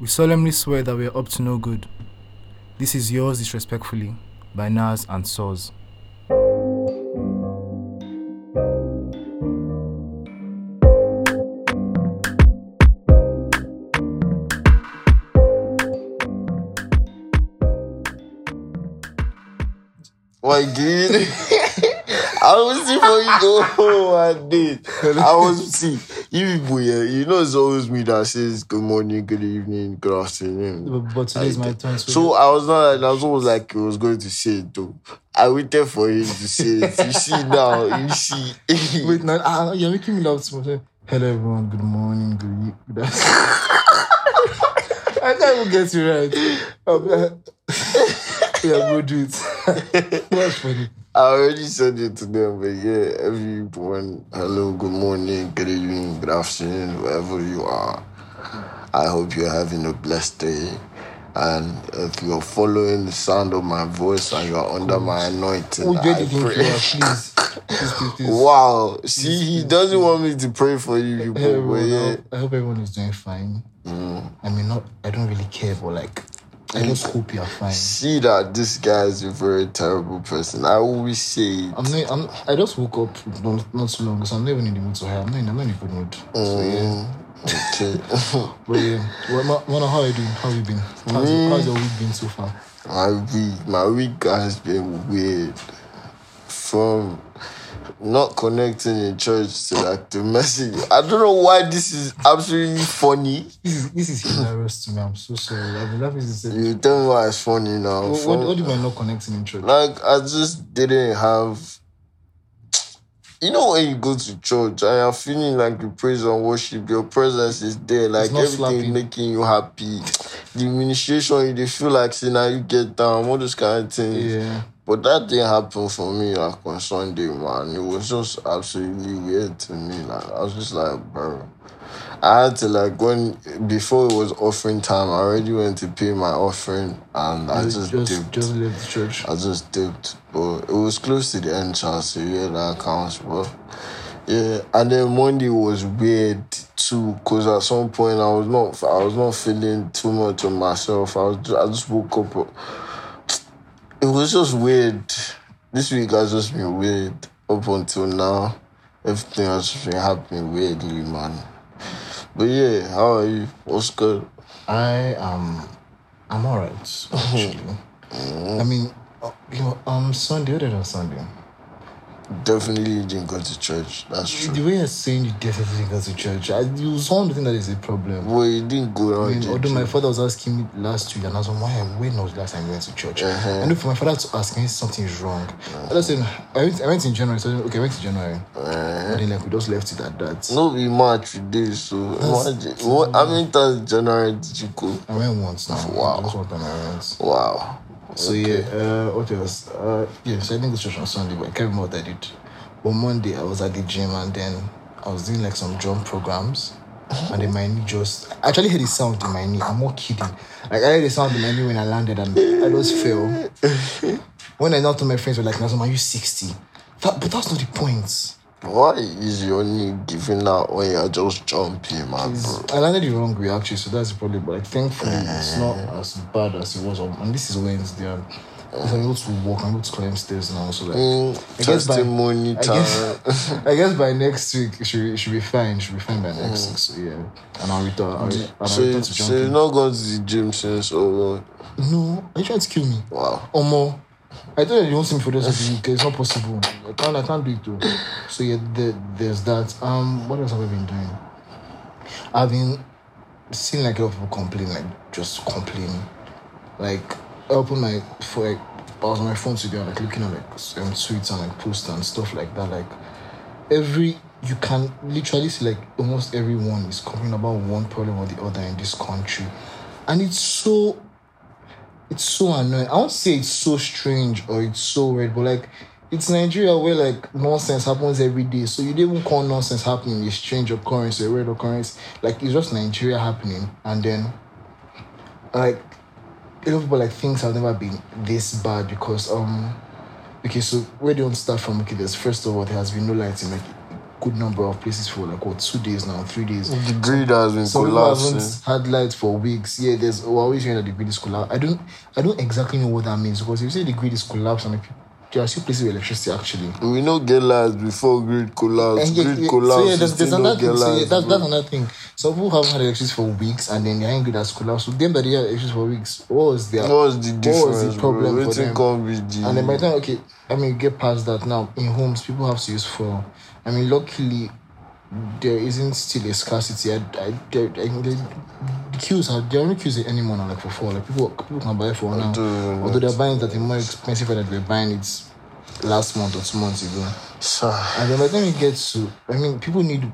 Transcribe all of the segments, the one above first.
We solemnly swear that we are up to no good. This is yours disrespectfully by Nas and Soz. My dude. I was see for you go I did. I was see you yeah, you know it's always me that says good morning, good evening, good afternoon. But, today's my turn. So, I was not like I was almost like he was going to say it though. I waited for him to say it. You see now, you see. wait, now ah, you're making me laugh too much. Hello, everyone. Good morning. Good evening. Good. I can't even get you right. Um, uh, yeah, we'll do it. What's funny? I already said it to them, but yeah, everyone, hello, good morning, good evening, good afternoon, wherever you are. I hope you're having a blessed day. And if you're following the sound of my voice and you're under my anointing, I think you are, pray. please. Please, please. Wow. See, he doesn't want me to pray for you people, everyone, I yeah. hope, I hope everyone is doing fine. Mm. I mean, not. I don't really care, but like, I just hope you're fine. See that this guy is a very terrible person. I always say it. I'm not. I'm, I just woke up not, not too long, so I'm not even in the mood to hire. I'm not. In, I'm not in a good mood. So yeah. Mm, okay. But yeah. Well, Mona, how are you doing? How have you been? How's, your, how's your week been so far? my week, my week has been weird. From not connecting in church to like the message. I don't know why this is absolutely funny. This is this is hilarious to me. I'm so sorry. I've been laughing since. You tell me why it's funny now. What, what, what do you mean not connecting in church? like I just didn't have. You know when you go to church and you're feeling like you praise and worship, your presence is there, like everything slapping. is making you happy. The administration, you feel like say now you get down, all those kind of things. Yeah. But that didn't happen for me like on Sunday, man. It was just absolutely weird to me. Like I was just like, bro. I had to like when before it was offering time, I already went to pay my offering and I just, just dipped. just left the church. I just dipped. But it was close to the entrance, so yeah, that counts, bro. Yeah, and then Monday was weird too, cause at some point I was not, I was not feeling too much of myself. I was, I just woke up. It was just weird. This week has just been weird up until now. Everything has been happening weirdly, man. But yeah, how are you? What's good? I am. I'm alright. Actually. I mean, uh, you know, um, Sunday. What did on Sunday? Definitely didn't go to church. That's true. The way you're saying you definitely didn't go to church, I, you sound think that is a problem. Well, you didn't go I mean, although my father was asking me last week, and I was like, why, when was the last time you went to church? Uh-huh. I know for my father to ask me something is wrong. I just said, I went, I went in January, so I okay, I went in January. Uh, And then, like, we just left it at that. no be March today, so imagine. What, how many times January did you go? I went once now. Wow. Just one time I went. Wow. So, yeah, uh, what else? Uh, yeah, so I didn't go to church on Sunday, but I can't remember what I did. But Monday, I was at the gym, and then I was doing, like, some drum programs. And then my knee just... I actually heard the sound in my knee. I'm not kidding. Like, I heard the sound in my knee when I landed, and I just fell. when I now told my friends, were like, Nazum, are you 60? That, but that's not the point. Why is your knee giving out when you're just jumping, man, It's- bro? I landed the wrong way actually, so that's the problem. But thankfully, it's not as bad as it was. on- And this is Wednesday. And I'm able to walk. I'm able to climb stairs now. So like, Mm, I guess by- testimony I time. guess, I guess by next week it should be, it should be fine. It should be fine by next week. So yeah, and I'll return. I'll, and I'll so, return to so jumping. not going to the gym since, oh. No, are you trying to kill me? Wow. Or more? I don't see me for this of the UK. It's not possible. I can't. I can't do it too. So yeah, there, there's that. Um, what else have I been doing? I've been seeing like a lot of people complain, like just complaining. Like I opened my for like I was on my phone today, like looking at like um, tweets and like posts and stuff like that. Like every you can literally see like almost everyone is complaining about one problem or the other in this country, and it's so it's so annoying. I won't say it's so strange or it's so weird, but like it's Nigeria where like nonsense happens every day. So you didn't call nonsense happening a strange occurrence, a weird occurrence. Like it's just Nigeria happening, and then like a lot of people like things have never been this bad because um okay so where do you want to start from? Okay, there's first of all there has been no lighting like good number of places for like what two days now, three days. The grid has been Some collapsing. haven't had lights for weeks. Yeah, there's we're always hearing that the grid is collapsed. I don't I don't exactly know what that means because if you say the grid is collapsed and the there are still places with electricity actually. We no get lights before grid collapse. Yeah, grid yeah, collapse. so yeah, there's, there's another thing. So yeah, that's, that's another thing. Some people haven't had electricity for weeks and then their angry that's collapsed. So them that they had electricity for weeks, what was their What was the difference, what was the problem bro? for them? the And then by the time okay, I mean get past that now in homes people have to use fuel. I mean luckily there isn't still a scarcity. I, I, there, I the, the queues are there are no queues anymore now like for fuel. Like people people can buy fuel now. Although they're buying it at a more expensive than they were buying it last month or two months ago. Sir, And then by the time it get to, I mean, people need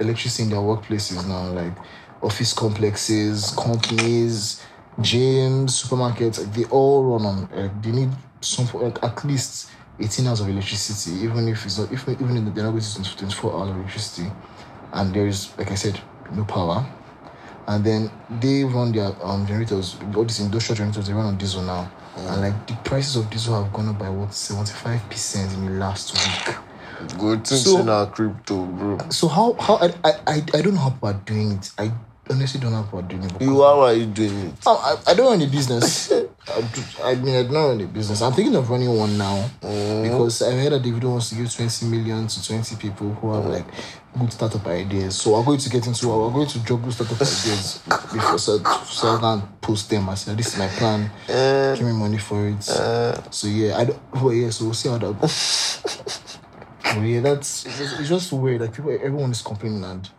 electricity in their workplaces now, like office complexes, companies, gyms, supermarkets. Like, they all run on. Like, they need some like at least eighteen hours of electricity, even if it's not, if even if they're not going to twenty four hours of electricity, and there is, like I said, no power. And then they run their um, generators, all these industrial generators, they run on diesel now. And like the prices of diesel have gone up by what 75% in the last week. Good things So- in our crypto, bro. So how how I I I, I don't know how people are doing it. I honestly don't know how people are doing it. You how are you doing it? Oh, I, I don't run a business. I, mean, I don't run a business. I'm thinking of running one now mm. because I heard that Davido wants to give 20 million to 20 people who have like good startup ideas. So we're going to get into we're going to drop good startup ideas before so, so I can post them. I said, this is my plan. Uh, give me money for it. Uh. so yeah, I don't. Well, yeah. So we'll see how that goes. Well, yeah, that's it's just, it's just weird. Like people, everyone is complaining, and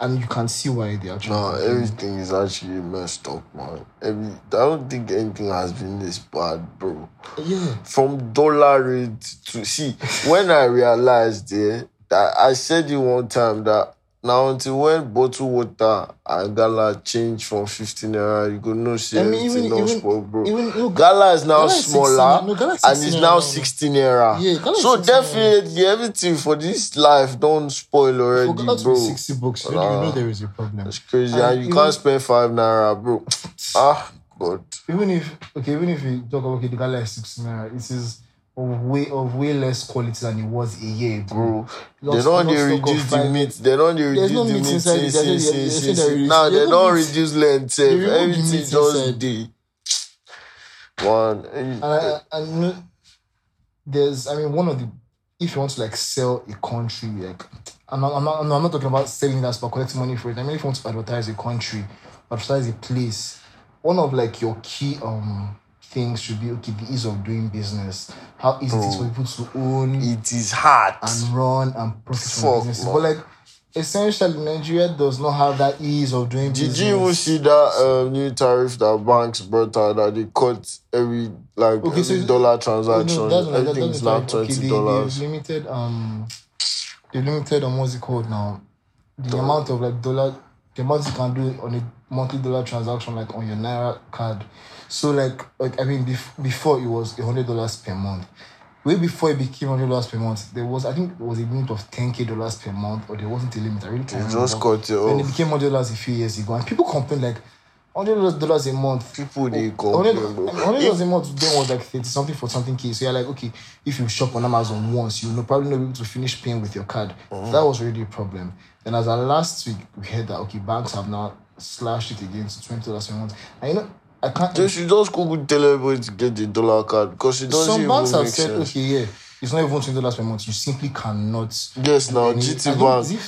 and you can see why they actually. No, everything is actually messed up, man. Every, I don't think anything has been this bad, bro. yeah. From dollar rate to see when I realized yeah, that I said it one time that now until when bottled water and gala change from 15 naira, you go know see I mean, everything even- spoil, bro. Gala is now Gala is 16 smaller Gala is and it's now 16 naira. Yeah, so 16 naira. definitely everything for this life don't spoil already, For Ghana to be 60 bucks, you, know, there is a problem. It's crazy, And you can't spend five naira, bro. ah, God. Even if okay, even if you talk about okay, the gala is 16 naira, it is of way of way less quality than it was a year ago. bro. They don't lost dey stock of reduce the meat. They don't dey reduce no the meat meat. inside it. since- They say- since- they since- say since- they reduce- Now they don't reduce length. They sef. the Everything just dey. One. And I, and there's I mean one of the if you want to like sell a country like I'm not, I'm not, I'm not talking about selling that but collecting money for it. I mean if you want to advertise a country, advertise a place, one of like your key um things should be okay the ease of doing business. How easy it is for people to own It is hard. and run and profit from businesses. But like essentially Nigeria does not have that ease of doing Did business. you even see that um, new tariff that banks brought out that they cut every like Okay, so every it's- dollar Oh, no, transaction? that's- that- that's now the tariff. Okay, twenty they- dollars. Limited um, they limited on what's it called now? The amount of like dollar, the amount you can do on a monthly dollar transaction like on your naira card. So like like I mean bef- before it was a hundred dollars per month. Way before it became hundred dollars per month, there was I think it was a limit of ten k dollars per month, or there wasn't a limit. I really can't remember. just cut it Then it became hundred dollars a few years ago, and people complain like hundred dollars a month. People they oh, Hundred complain, hundred dollars a month then was like thirty something for something k. So you're like, okay, if you shop on Amazon once, you will probably not be able to finish paying with your card. Uh-huh. That was already a problem. Then as of last week, we heard that okay, banks have now slashed it again to twenty dollars per month. And you know, I can't. They should just Google tell everybody to get the dollar card because she doesn't some banks have said, sense. okay, yeah, it's not even twenty dollars per month. You simply cannot. Yes, now GT Bank.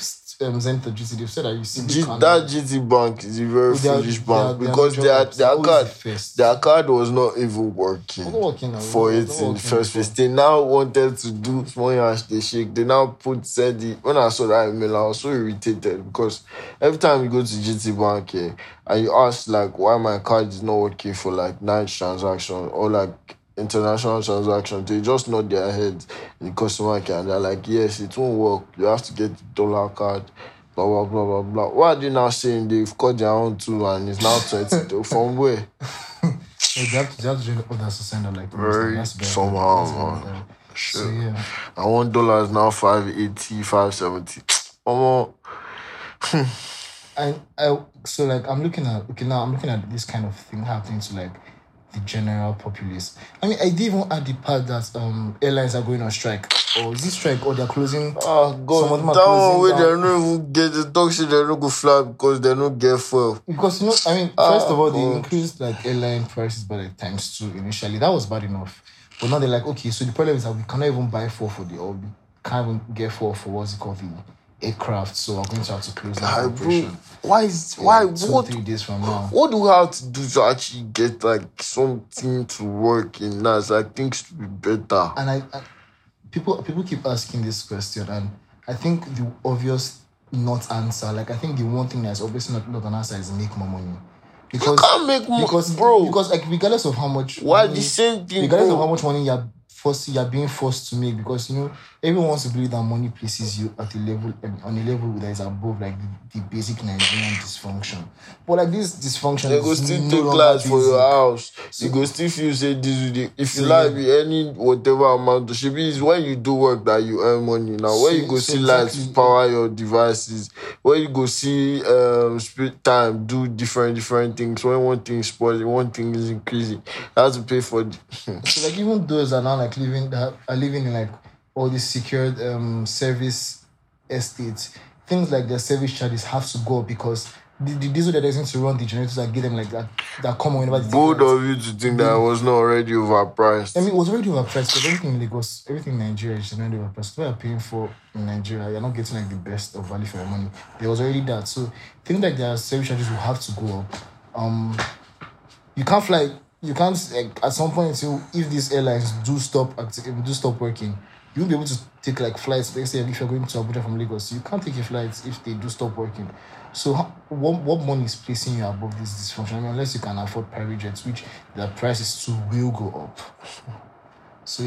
Um, Zenith or GT, said that you simply G- that GT Bank is a very They are- foolish they are- bank they are because their their card the their card was not even working working for It's it in the first place. They now wanted to do small yash they shake. They now put said the when I saw that email, I was so irritated because every time you go to GT Bank here and you ask like why my card is not working for like night transaction or like international transactions, they just nod their heads in the customer care and they're like, Yes, it won't work. You have to get the dollar card. Blah blah blah blah blah. What are they now saying? They've cut their own too and it's now twenty. From where? Yeah, they have to, they have to others to send out like Very that's better. somehow, That's man. Sure. So yeah, And one dollar is now 580, 570. Omo, I I so like I'm looking at okay now I'm looking at this kind of thing happening to like the general populace. I mean, I didn't even add the part that um airlines are going on strike, or is this strike, or they're closing. Ah, Some of God, them are that one where they don't even get the talk shit, they don't go fly because they don't get fuel. Because you know, I mean, Ah, first of all, they increased like airline prices by like times two initially. That was bad enough, but now they're like, okay, so the problem is that we cannot even buy four for the or we can't even get four for what's it called the aircraft. So we're going to have to close that bro, operation. why is why two what three days from now. what do we have to do to actually get like something to work in us? Like things to be better. and I, I people people keep asking this question and I think the obvious not answer like I think the one thing that's obviously not, not an answer is make more money because can't make more- because bro. because like regardless of how much Why money- the same thing? regardless of how much money you're forced you're being forced to make because you know everyone wants to believe that money places you at a level um, on a level that is above like the, the basic Nigerian dysfunction but like this dysfunction They go still no take light for your house. you go still feel say this is the if you like yeah. any whatever amount to should be is when you do work that you earn money. Now when So- you go so see lights exactly. power your devices, when you go see um split time do different different things. When one thing is spoils, one thing is increasing. Have to pay for the So like even those are now like living that are living in like all these secured um service estates, things like their service charges have to go up because the, the diesel that to run the generators that give them like that that come whenever bold of you to think that I was not already overpriced. I mean, it was already overpriced because everything in Lagos, everything in Nigeria is already overpriced. What you're paying for in Nigeria, you're not getting like the best of value for your money. There was already that. So things like their service charges will have to go up. Um, you can't fly. You can't like at some point. You, if these airlines do stop do stop working, you'll be able to take like flights. Let's say if you're going to Abuja from Lagos, you can't take your flights if they do stop working. So how, what what money is placing you above this dysfunction? I mean, unless you can afford private jets, which the prices too will go up. So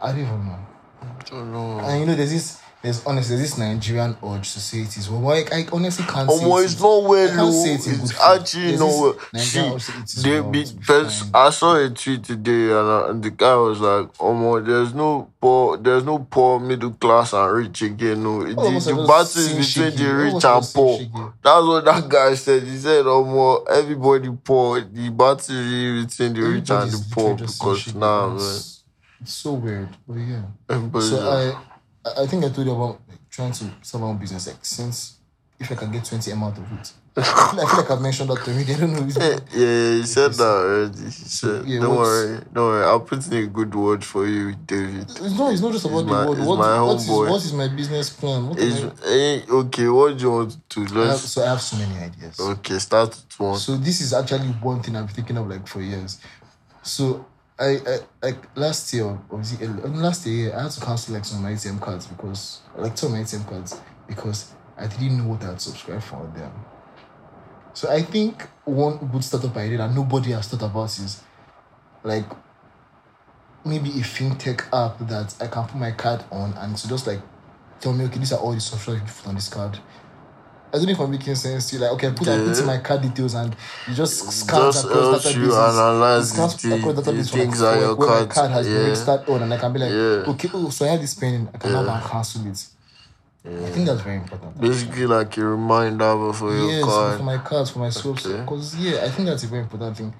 I don't even know. I don't know. And you know, there's this, there's honestly, there's this Nigerian urge to say it is well. Like, I honestly can't say Omo, it it's not I well, can't no. say it in It's actually not well. See, to say it is they well, be first. I saw a tweet today, and, and the guy was like, "Oh my, there's no poor, there's no poor, middle class, and rich again. No, the, the battle is between the rich of us are and poor. That's what that guy said. He said, "Oh my, everybody poor. The battle is between the rich and the poor literally just seeing because now, and man, it's, so weird. But yeah. everybody So I, I think I told you about like, trying to start my own business. Like since if I can get twenty m out of it, I feel, I feel like I've mentioned that to me. They don't know. It's, Yeah, he said that already. Said, Yeah, "Don't worry, don't worry. I'll put in a good word for you, David." it's not. It's not just about my- the word. What, my what is what is my business plan? What Is I, eh, okay. What do you want to? I have, so I have so many ideas. okay. Start with one. So this is actually one thing I've been thinking of like for years. So I, I like last year or was it last year I had to cancel like some of my ATM cards because like of my ATM cards because I didn't know what I had subscribed for them. So I think one good startup idea that nobody has thought about is like maybe a fintech app that I can put my card on and to just like tell me okay these are all the software you put on this card. I don't know if I'm making sense to you. Like, okay, I put, I put in my card details and you just scan Just across helps you databases. analyze scans the- across the database for, things your where my card, card has been yeah. registered on, and I can be like, Yeah. okay, oh, so I have this pending. I can now Yeah. and cancel it. I think that's very important. Basically, like a reminder for your yes, card. for my cards, for my swaps. Because yeah, I think that's a very important thing.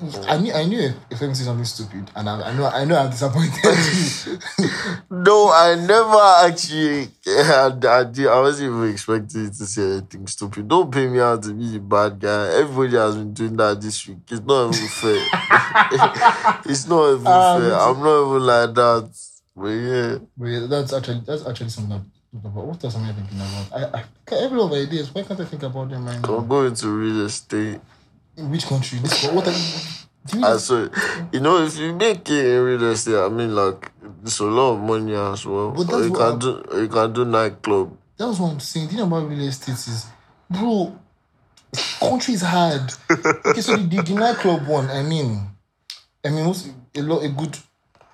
I knew I knew if, saying something stupid, and I, I know I know I'm disappointed you. No, I never actually. I, I, I wasn't even expecting you to say anything stupid. Don't pay me out to be the bad guy. Everybody has been doing that this week. It's not even fair. it's not even Ah, fair. I'm not even like that. But yeah. But yeah, that's actually that's actually something I'm thinking about. What else am I thinking about? I, I every of my ideas. Why can't I think about them right now? I'm going to real estate. In which country? This what? Are, you I so you know if you make it in real estate, I mean like it's a lot of money as well. But that's you what can I'm- do you can do nightclub. That's what I'm saying. The thing about real estate is, bro, country is hard. okay, so the, the, the nightclub one, I mean, I mean, most, a lot, a good,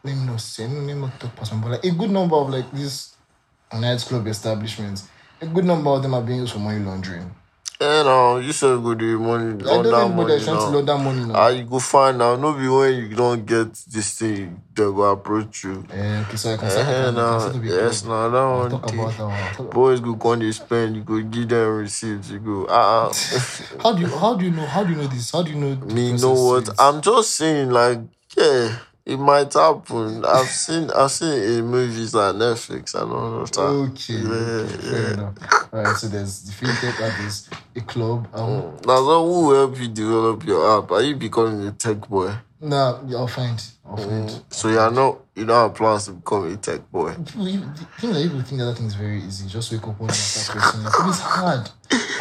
let me not say, let me not talk my, but like a good number of like these nightclub establishments, a good number of them are being used for money laundering. Yeah, no, you said go do money, I on don't that know money that's trying to now. launder money now. Ah, you go find now. No be when you don't get this thing, they go approach you. Eh, okay, so I can start, Eh, can, I can now, start to be yes, now that I'll one. talk thing. about that one. I'll talk- Boys go come they spend, you go give them receipts, you go, ah, uh, How do you how do you know how do you know this? How do you know the me process know what? I'm just saying, like, yeah, it might happen. I've seen, I've seen it in movies like Netflix and all of that. Okay, Yeah, okay, fair enough. Alright, so there's the fintech app is a club. Um, Now, so who will help you develop your app? Are you becoming a tech boy? Nah, oh. yeah, I'll find. I'll find. So you are not, you don't have plans to become a tech boy. People, you- the thing that people think that that thing is very easy. Just wake up one day and start pressing. Like, it's hard.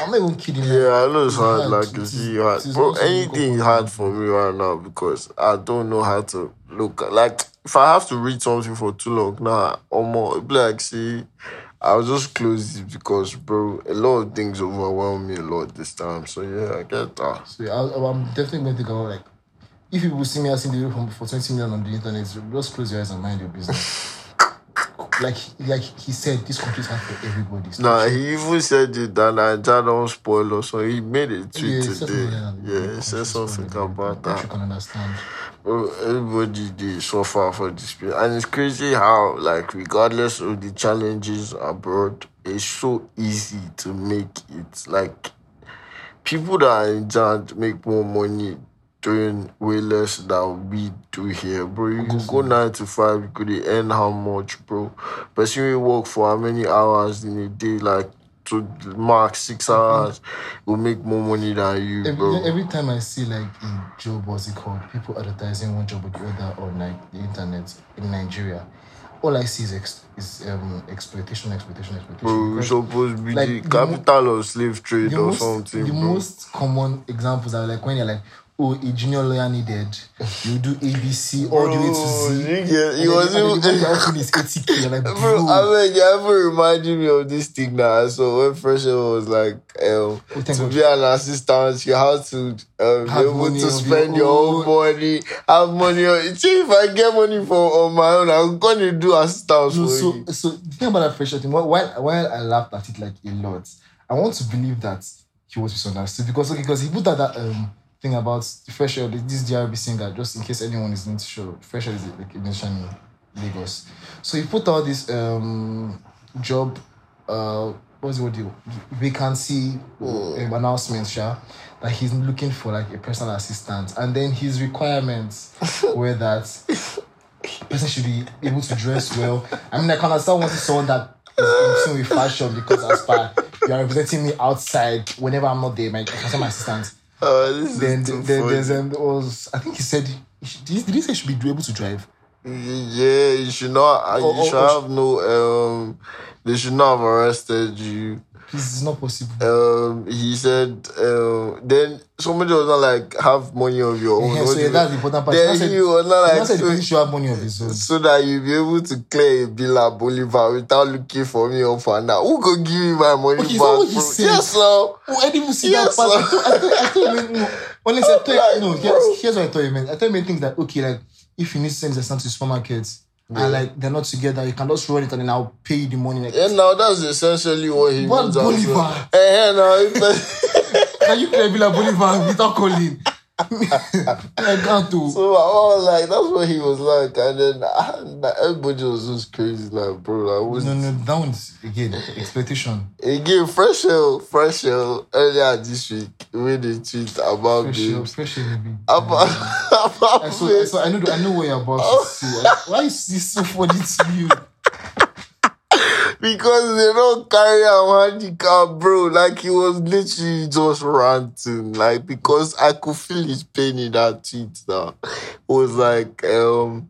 I'm not even kidding. like, Yeah, I know it's hard, hard. like It it's is- really hard. it is Bro, anything is hard for me right now because I don't know how to look. Like, if I have to read something for too long now, or more, it'd like, see, I'll just close it because, bro, a lot of things overwhelm me a lot this time. So, yeah, I get that. So I, I'm definitely going to think about like, if people see me asking the for, for 20 million on the internet, just close your eyes and mind your business. like, like he said, this country is hard for everybody. Stop Nah, he even said it that Nigeria don't spoil us, so he made a Yeah, tweet he said today. something like that. Yeah, he said something about that. You can understand. Everybody they suffer for this period. And it's crazy how, like, regardless of the challenges abroad, it's so easy to make it. Like, people that are in charge make more money doing way less than we do here, bro. You could go nine to five, you could earn how much, bro. But you work for how many hours in a day, like to max six hours, will make more money than you, Every, bro. every time I see like a job, what's it called? People advertising one job or the other on like the internet in Nigeria. All I see is ex- is um exploitation, exploitation, exploitation. Bro, Because supposed to be like, the capital of slave trade or most, something, the bro. most common examples are like when you're like, oh, a junior lawyer needed, you do ABC all the way to Z. you get- and he then- was even- the money you're offering is 80k. You're like, Bro, bro, I mean, you ever reminded me of this thing now. So when Fresh L was like, um, to God. be an assistant, you have to um, be able to spend your own money, have money. On, see, if I get money for on my own, I'm gonna do assistance No, for so you. so the thing about that pressure thing, while while I laughed at it like a lot, I want to believe that he was misunderstood because okay, because he put out that um thing about Fresh L, this DRB singer, just in case anyone is not sure, Fresh L is like a musician in Lagos. So he put out this um job uh what's the you vacancy um, announcement, sure, that he's looking for like a personal assistant, and then his requirements were that person should be able to dress well. I mean, I can understand wanting someone that is in tune with fashion because as far you are representing me outside whenever I'm not there, my I can say my assistant. Oh, this Then, then funny. there's um, there was I think he said did he, say he should be able to drive? Yeah, you should not. Oh, you oh, should oh, have no. Um, they should not have arrested you. Please, is not possible. um he said um then somebody was not like have money of your own. Yeah, so yeah, that's the important part. Then He was not like said so, person should have money of his own. so that you be able to clear a bill at Bolivar without looking for me up and down. Who could give me my money Okay, back? that what he said? Yes, sir. Oh, I didn't even see Yes, that part. I thought, I thought, I thought you no. Honestly, I thought, Like, no, here's, here's what I thought you meant. I thought you meant things like, okay, like, if you need to send your son to supermarkets and, like, they're not together, you can just run it and then I'll pay you the money. Like, Yeah, now that's essentially what he What. Bolivar? Eh, eh, now, can you play Villa Bolivar without calling? I can't do. so I was like, that's what he was like, and then like, everybody was just crazy, like, bro, like, what's No, no, that one's, again, expectation. Again, Fresh L, Fresh L earlier this week when they tweet about Fresh babes. Fresh L, baby. About, about I saw, I, saw, I, know, I know what you're about to say. Why is this so funny to you? Because they don't carry a handicap, bro. Like he was literally just ranting, like because I could feel his pain in that tweet. It was like, um,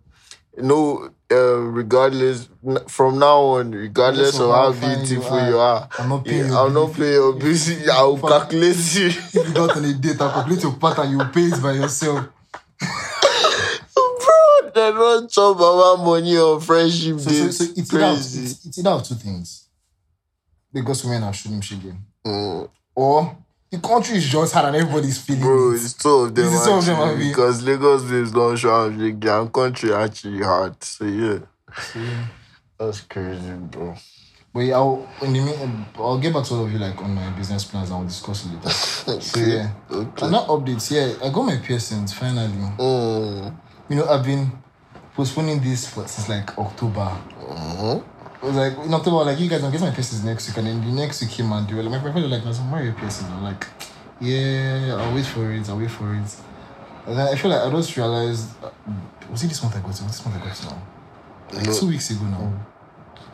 no, uh, regardless from now on, regardless of how beautiful you are, I'm not paying yeah, bill. not pay your bill. I'll Fuck. calculate you. If you got on a date, I'll complete your pattern, you pay it by yourself. Don't chop our money on friendship So, so, dates. so it's, either, crazy. it's, it's either of two things. Lagos women are shooting shiggy. Mm, Or the country is just hard and everybody's feeling bro, it. it's two of them, It's two of them, actually, because Lagos is don't show up and country actually hard. So yeah, Yeah. that's crazy, bro. But yeah, I'll, in the mean, I'll get back to all of you like on my business plans we'll discuss it later. So yeah. Okay. That updates, yeah, I got my piercings finally. Mm. You know, I've been postponing this for since like October. Mhm. It was like in October, like you guys, I'm getting my piercings next week, and then the next week came and they were like, my friend was like, "Why are your piercings?" I'm like, "Yeah, I'll wait for it. I'll wait for it." And then I feel like I just realized, uh, was it this month I got it? Was this month I got it now? Like No. two weeks ago now.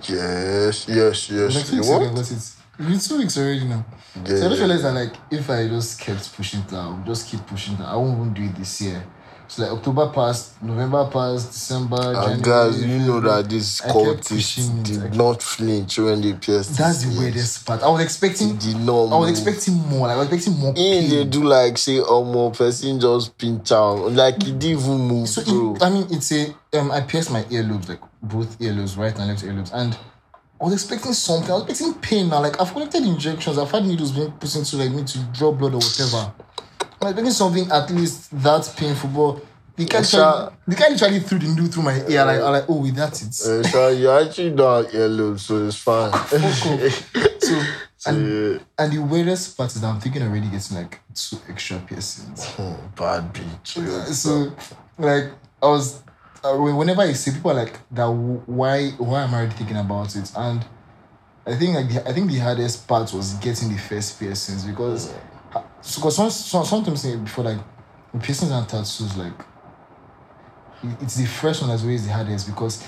Yes, yes, yes. like two You I what? got it. It's been two weeks already now. So I just realized that like if I just kept pushing that, I would just keep pushing that. I won't even do it this year. So like October passed, November passed, December, And January. guys, you know that this I kept cultist pushing it, did kept- not flinch when they pierced That's his the ears. weirdest part. I was expecting He did not I was move. expecting more. Like I was expecting more In pain. they do like say oh more person just pinch out. Like he didn't even move, So bro. it, I mean, it's a um. I pierced my earlobes, like both earlobes, right and left earlobes, and I was expecting something. I was expecting pain now. Like I've collected injections, I've had needles being put into like me to draw blood or whatever. I was expecting something at least that painful, but the guy literally, the guy literally threw the needle through my ear. Like, I'm like, oh, with that it's Uh, so you actually don't have earlobe, so it's fine. So and and the weirdest part is that I'm thinking already getting like two extra piercings. Hmm, bad bitch. so like I was uh, whenever I see people are like that why why am I already thinking about it and I think like the, I think the hardest part was getting the first piercings because because some, some, sometimes before like piercings and tattoos like it's the first one that's always the hardest because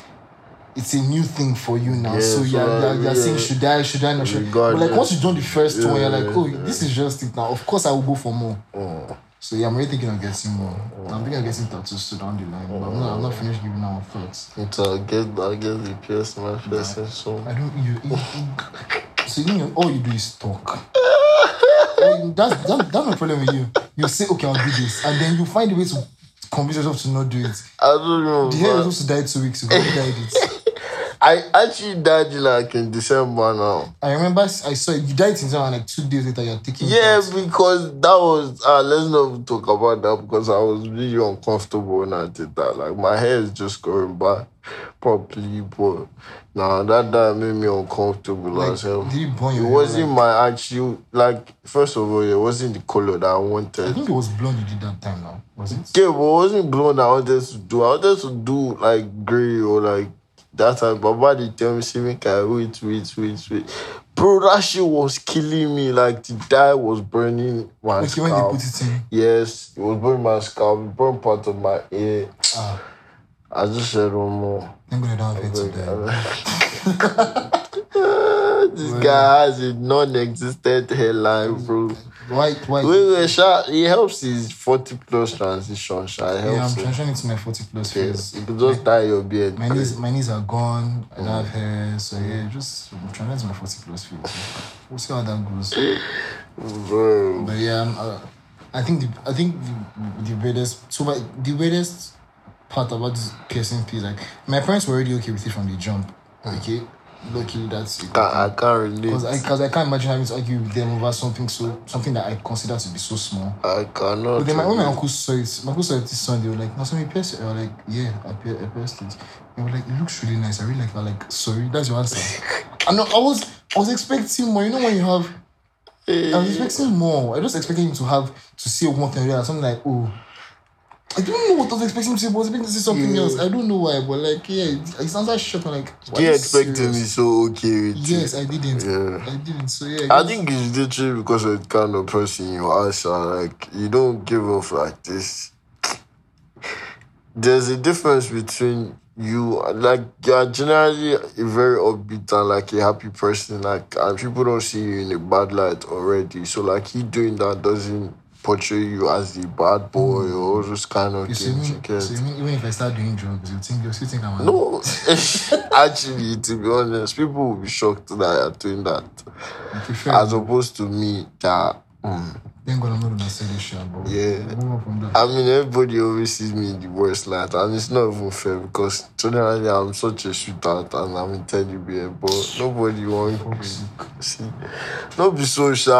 it's a new thing for you now. Yeah, so you're, you're, you're uh, saying should I should I not should but like once you've done the first one you're like oh yeah. this is just it now of course I will go for more. Mm. So yeah, I'm really thinking of getting more. I'm thinking of getting tattoos to down the line, but I'm not. I'm not finished giving out thoughts. It's I'll get I'll get the pierce my and so I don't. You. you, you so you know, all you do is talk. That's that, that's my problem with you. You say okay, I'll do this, and then you find a way to convince yourself to not do it. I don't know. The hair was supposed to die two weeks ago. You died it. I actually died like in December now. I remember I saw. You died in December, and like two days later, you're taking. it Yeah, because that was uh let's not talk about that because I was really uncomfortable when I did that. Like my hair is just going back properly, but now that that made me uncomfortable Like, as hell. did you burn It your hair, wasn't like- my actual like first of all, it wasn't the color that I wanted. I think it was blonde you did that time. Now was it? Yeah, but it wasn't blonde I wanted to do. I wanted to do like grey or like that type. But body tell me, see me, I wait, wait, wait, wait. Bro, that shit was killing me. Like the dye was burning my Okay, when they scalp. put it in. Yes, it was burning my scalp, it burned part of my ear. Ah, I just said one more. thank God I don't have this guy has a non-existent hairline, bro. Why? Why? Wait, wait, Sha, he helps his 40 plus transition, Sha. It Yeah, I'm helps transitioning to my 40 plus Yeah, phase. you could just dye your beard. My knees, my knees are gone. I don't have hair, so yeah, just I'm trying to my forty plus feet. We'll see how that goes. Bro. But yeah, I'm, uh, I think the I think the, the weirdest so my, the weirdest part about this piercing piece, like my parents were already okay with it from the jump. Okay, lucky that's it. I, I can't relate. Because I, cause I can't imagine having to argue with them over something so something that I consider to be so small. I cannot. But then my, when my uncle saw it, my uncle saw it this Sunday, they were like, no, so you pierced it. I was like, yeah, I, pier- I pierced it. They were like, it looks really nice. I really like it. I was like, sorry, that's your answer. Know, I was, I was expecting more. You know when you have, I was eh. expecting more. I was expecting him to have, to say one thing or something like, oh, I don't know what I was expecting to say, but I was expecting to say something Yeah. else. I don't know why, but like, yeah, his answer shot me like, why you are expect him to be so okay with Yes, it? I didn't. Yeah. I didn't. So yeah, I guess- think it's literally because of the kind of person you are, Sha. Like, you don't give off like this. There's a difference between you, like, you're generally a very upbeat and, like, a happy person. Like, and people don't see you in a bad light already. So, like, you doing that doesn't portray you as the bad boy or all those kind of You see, things. me, You get? so you even if I start doing drugs, you think you still think I'm a- No, actually, to be honest, people will be shocked that you're doing that, I prefer as opposed to me. That mm, Thank God I'm not gonna say this shit, but Yeah. move on from that. I mean, everybody always sees me in the worst light, and it's not even fair because generally I'm such a shootout and I'm a teddy bear, but nobody wants to See, not be so shy,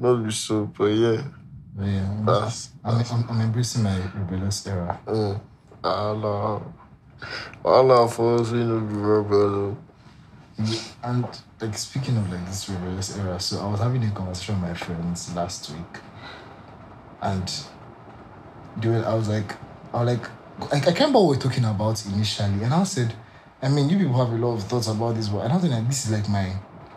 not be so, but yeah, But yeah, I'm, that's. I'm, I'm, I'm embracing my rebellious era. Mm, Allah, Allah for us, we know rebel. And like speaking of like this rebellious era, so I was having a conversation with my friends last week, and during I was like, I was like, I, I can't remember what we were talking about initially, and I said, I mean, you people have a lot of thoughts about this, but I don't think that this is like my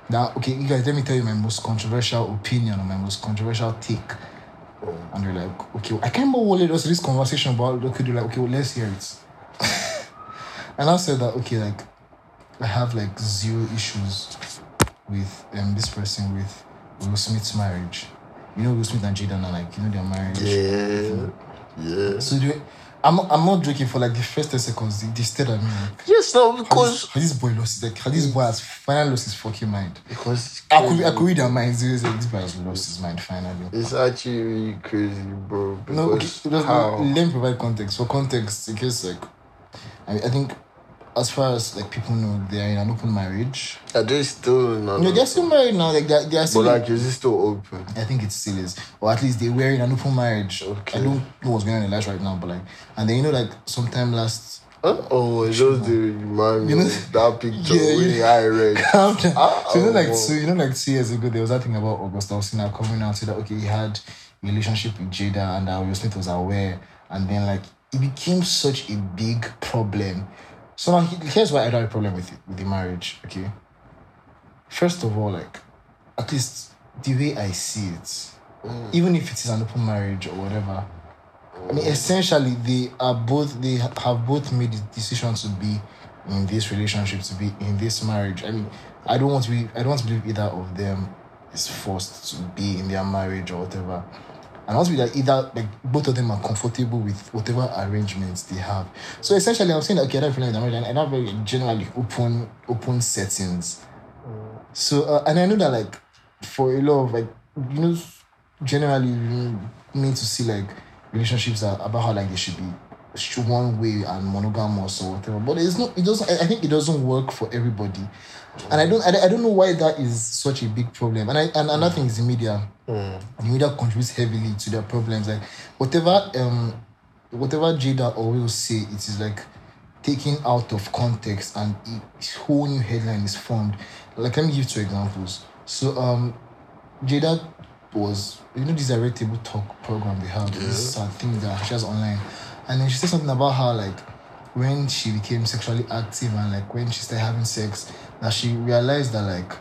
now. Okay, you guys, let me tell you my most controversial opinion or my most controversial take. And they're like, okay, I can't remember what us to this conversation about. Okay, they're like, okay, well, let's hear it. and I said that okay, like I have like zero issues with um this person with Will Smith's marriage. You know Will Smith and Jada are like you know their marriage. Yeah. Yeah. So do you, I'm not, I'm not joking for like the first ten seconds. They, they stared at me like, Yes, no, how this, because how this boy lost his like how this boy has finally lost his fucking mind. because I could I could read their minds. They say, This boy has lost his mind finally. it's actually really crazy, bro. No, okay, how? let me provide context. For context, in case like, I, I think, as far as like people know, they are in an open marriage. Are they still not? No, they're still married now. Like they're, they're but still. like, is it still open? I think it still is, or at least they were in an open marriage. Okay. I don't know what's going on in their lives right now, but like, and then you know, like sometime last. Huh? Oh, it's just the me You know- that picture Yeah, when you- I read. Calm down. Ah, so you know, like, oh. so you know, like two years ago, there was that thing about August Alsina coming out, say that okay, he had a relationship with Jada, and uh, Will Smith was aware, and then like it became such a big problem. So here's why I don't have a problem with it, with the marriage. Okay, first of all, like at least the way I see it, mm. even if it is an open marriage or whatever, I mean, mm. essentially, they are both they have both made the decision to be in this relationship, to be in this marriage. I mean, I don't want to be, I don't want to believe either of them is forced to be in their marriage or whatever. And also that either like both of them are comfortable with whatever arrangements they have. So essentially, I'm saying okay, I don't feel like marriage, and I have very generally open open settings. So uh, and I know that like for a lot of like you know generally you need to see like relationships are about how like they should be one way and monogamous or whatever. But it's not. It doesn't. I I think it doesn't work for everybody, and I don't. I, I don't know why that is such a big problem. And I and another thing is the media. The media contributes heavily to their problems. Like whatever um whatever Jada or Will say, it is like taken out of context and a whole new headline is formed. Like let me give two examples. So um Jada was you know this is a red table talk program they have this uh, thing that she has online and then she said something about how like when she became sexually active and like when she started having sex that she realized that like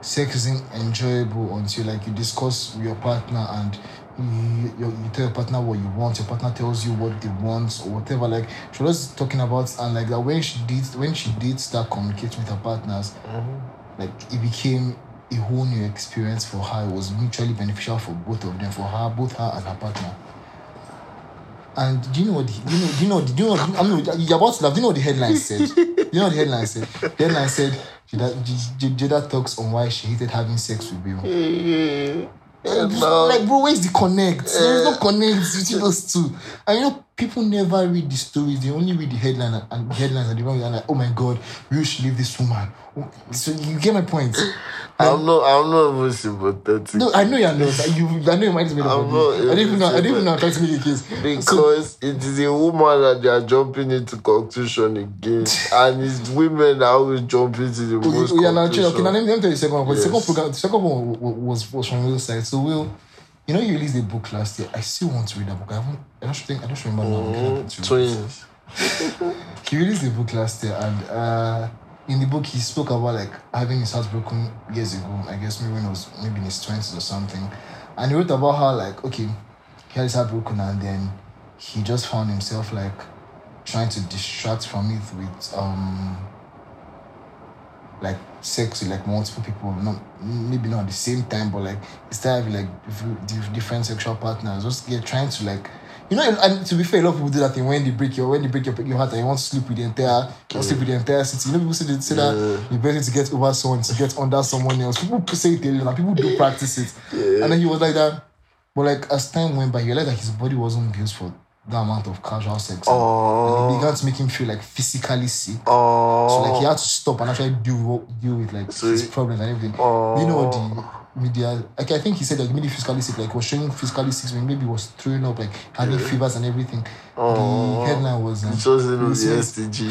sex isn't enjoyable until like you discuss with your partner and you, you, you tell your partner what you want your partner tells you what they want or whatever. Like she was talking about and like that when she did when she did start communicating with her partners mm-hmm. like it became a whole new experience for her. It was mutually beneficial for both of them for her both her and her partner. And do you know what the, do you know do you know do you know, I mean, you're about to laugh. Do you know what the headline said? Do you know what the headline said? The headline said Jada, J- J- Jada talks on why she hated having sex with mm-hmm. Bill Yeah. like, bro, where's the connect? There's no eh. connect between those two. And you know, people never read the stories. They only read the headline and, the headlines and the. And like, oh my god, we should leave this woman. So you get my point. I'm not. I'm not even sympathetic. No, I know you're not. You, I know is made up I'm not. I don't even know. I don't even know. Trying to make a case. So, because it is a woman that they are jumping into conclusion against, and it's women that always jump into the most. yeah, now, okay, now let me, let me tell you the second one. But the second program, the second one wa- wa- was was from Will's side. So Will, you know, you released a book last year. I still want to read that book. I haven't. I don't think. I don't remember now. Mm, to it. twins. he released a book last year and uh in the book he spoke about like having his heart broken years ago i guess maybe when he was maybe in his 20s or something and he wrote about how like okay he had his heart broken and then he just found himself like trying to distract from it with um like sex with like multiple people not maybe not at the same time but like instead of like diff- diff- different sexual partners. Just get trying to like you know and to be fair a lot of people do that thing when they break your when they break your, your heart and you want to sleep with the entire to sleep with the entire city. You know people say, they say that you better to get over someone to get under someone else. People say it a lot and people do practice it. And then he was like that. But like as time went by he realized that his body wasn't built for that amount of casual sex and Oh, it began to make him feel like physically sick oh, so like he had to stop and actually deal deal with like his he- problems and everything. Oh. You know the media like I think he said like maybe physically sick, like was showing physically sick when maybe was throwing up, like having fevers and everything. The headline was um, wasn't on the STG.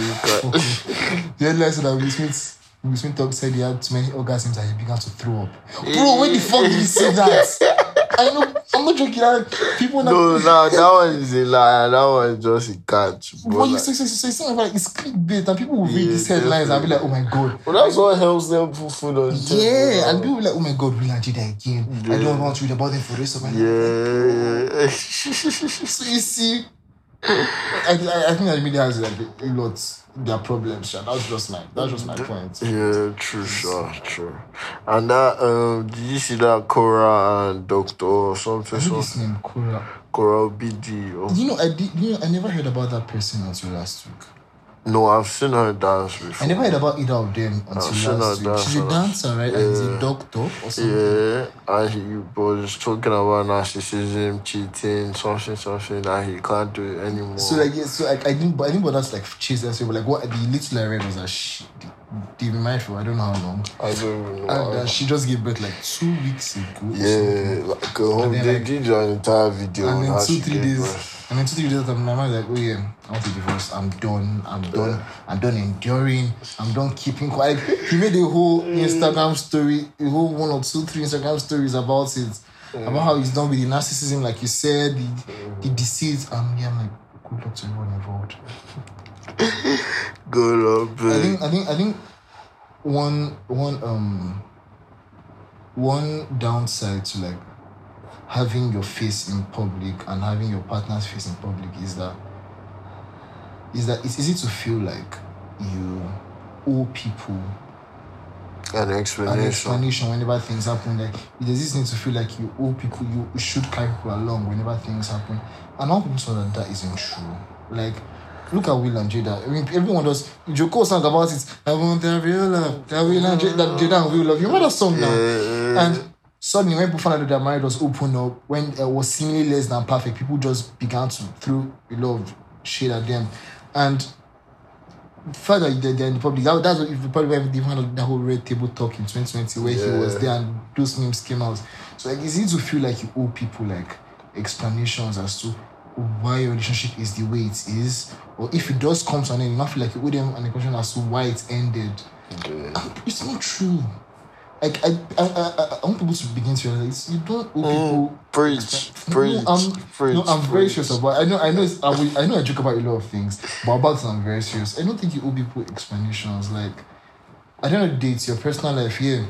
the headline said that Will Smith Will Smith said he had too many orgasms and he began to throw up. Bro, when the fuck did he say that? I know, I'm not joking. That people now. No, no, that one is a lie. That one is just a catch. What you Like, say, say, say, say, like it's clickbait, and people will read Yeah, these headlines and be like, "Oh my god." well, that's what helps them put food on the table. Yeah, and people will be like, "Oh my god, we landed there again." I don't want to read about them for the rest of my life. Yeah, yeah. So you see, I, I, I think that the media has like a, lot their problems. Sha. That's just my that's just my point. Yeah, true, sure, true. And that, um, did you see that Korra and Doctor or something? So, his name Kura. Korra Obidi. Or, You know, I did. You know, I never heard about that person until last week. No, I've seen her dance before. I never heard about either of them until seen her last week. dance She's a a dancer, right? And he's a doctor or something. Yeah, and he was talking about narcissism, cheating, something, something that he can't do it anymore. So like, yeah, so like, I didn't, I didn't bother to like chase that. So but like, what the little I read was that she, they've been married for I don't know how long, I don't know. and uh, she just gave birth like two weeks ago. yeah, like, uh, And then, they like- did an entire video and then two three days birth. And two three days after my mind like oh yeah I want to divorce I'm done. I'm done. I'm done enduring. I'm done keeping quiet. He made a whole Instagram story a whole one or two three Instagram stories about it. About how he's done with the narcissism like you said the, the deceit. And yeah I'm like good luck to everyone involved Good up, I think I think I think one one um one downside to like having your face in public and having your partner's face in public is that is that it's easy to feel like you owe people An explanation. an explanation. whenever things happen. Like there's this need to feel like you owe people, you should carry people along whenever things happen. And all people know that that isn't true. Like, look at Will and Jada. I mean, everyone does. Joko sang about it. I want that real love. That Will and Jada, and Will love. You remember that song now? And suddenly, when people found out that their marriage was open up, when it was seemingly less than perfect, people just began to throw a lot of shade at them. And further they're, they're in the public. That, that's what if you probably one of the whole red table talk in 2020 where he was there and those memes came out. So like it's easy to feel like you owe people like explanations as to why your relationship is the way it is. Or if it does come to an end, you might feel like you owe them an explanation as to why it ended. Yeah. It's not true. Like I I, I, I- I want people to begin to realize you don't owe Mm, people Preach, no, preach, I'm, preach. no, I'm very preach. serious about. I know, I know, it's, I, will, I know. I joke about a lot of things, but about this, I'm very serious. I don't think you owe people explanations. Like, I don't know, dates your personal life. Yeah,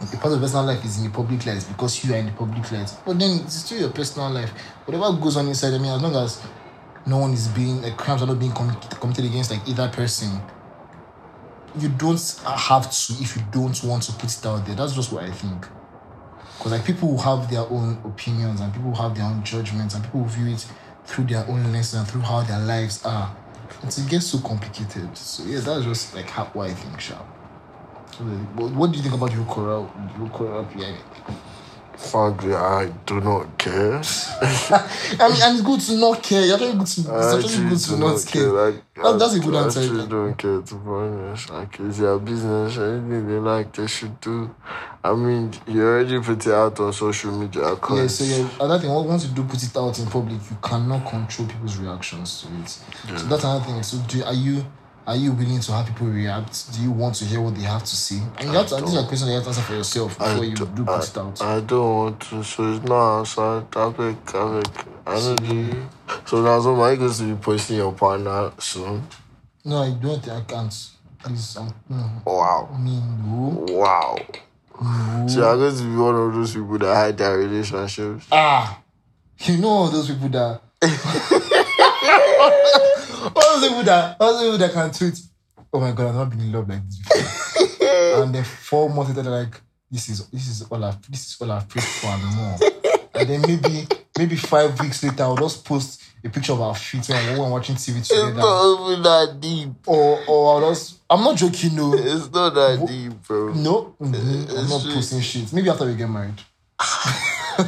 a part of your personal life is in the public light because you are in the public light. But then it's still your personal life. Whatever goes on inside. I mean, as long as no one is being like crimes are not being committed against like either person, you don't have to if you don't want to put it out there. That's just what I think. Because like people who have their own opinions and people who have their own judgments and people who view it through their own lenses and through how their lives are. And it gets so complicated. So yeah, that's just like how what I think, Sha. So, What do you think about Yukora Yukora PI? Frankly, I do not care. I mean, and it's good to not care. You're actually good to, it's actually good to do not care. Like, That- that's a good I answer. actually don't care to be honest. Like it's their business. Anything they like, they should do. I mean, you already put it out on social media. Yeah, so yeah, another thing, once you do put it out in public, you cannot control people's reactions to it. So that's another thing. So do are you are you willing to have people react? Do you want to hear what they have to say? And you have to this is a question you have to answer for yourself before you do put it out. I don't want to, so it's not outside. Topic, topic. I don't do. So now, so my goes to be posting your partner soon. No, I don't think I can't. Please, um, no. Wow. I mean, no. Wow. So I'm going to be one of those people that hide their relationships. Ah, you know those people that. all those people that, all those people that can tweet. Oh my god, I've not been in love like this before. and then four months later, they're like, this is this is all I've this is all I've prayed for and more. and then maybe maybe five weeks later, I'll just post a picture of our feet when we're watching TV together. It's not even that deep. Or or I'll just I'm not joking, no. It's not that deep, bro. No, mhm, I'm not It's- posting shit. Maybe after we get married.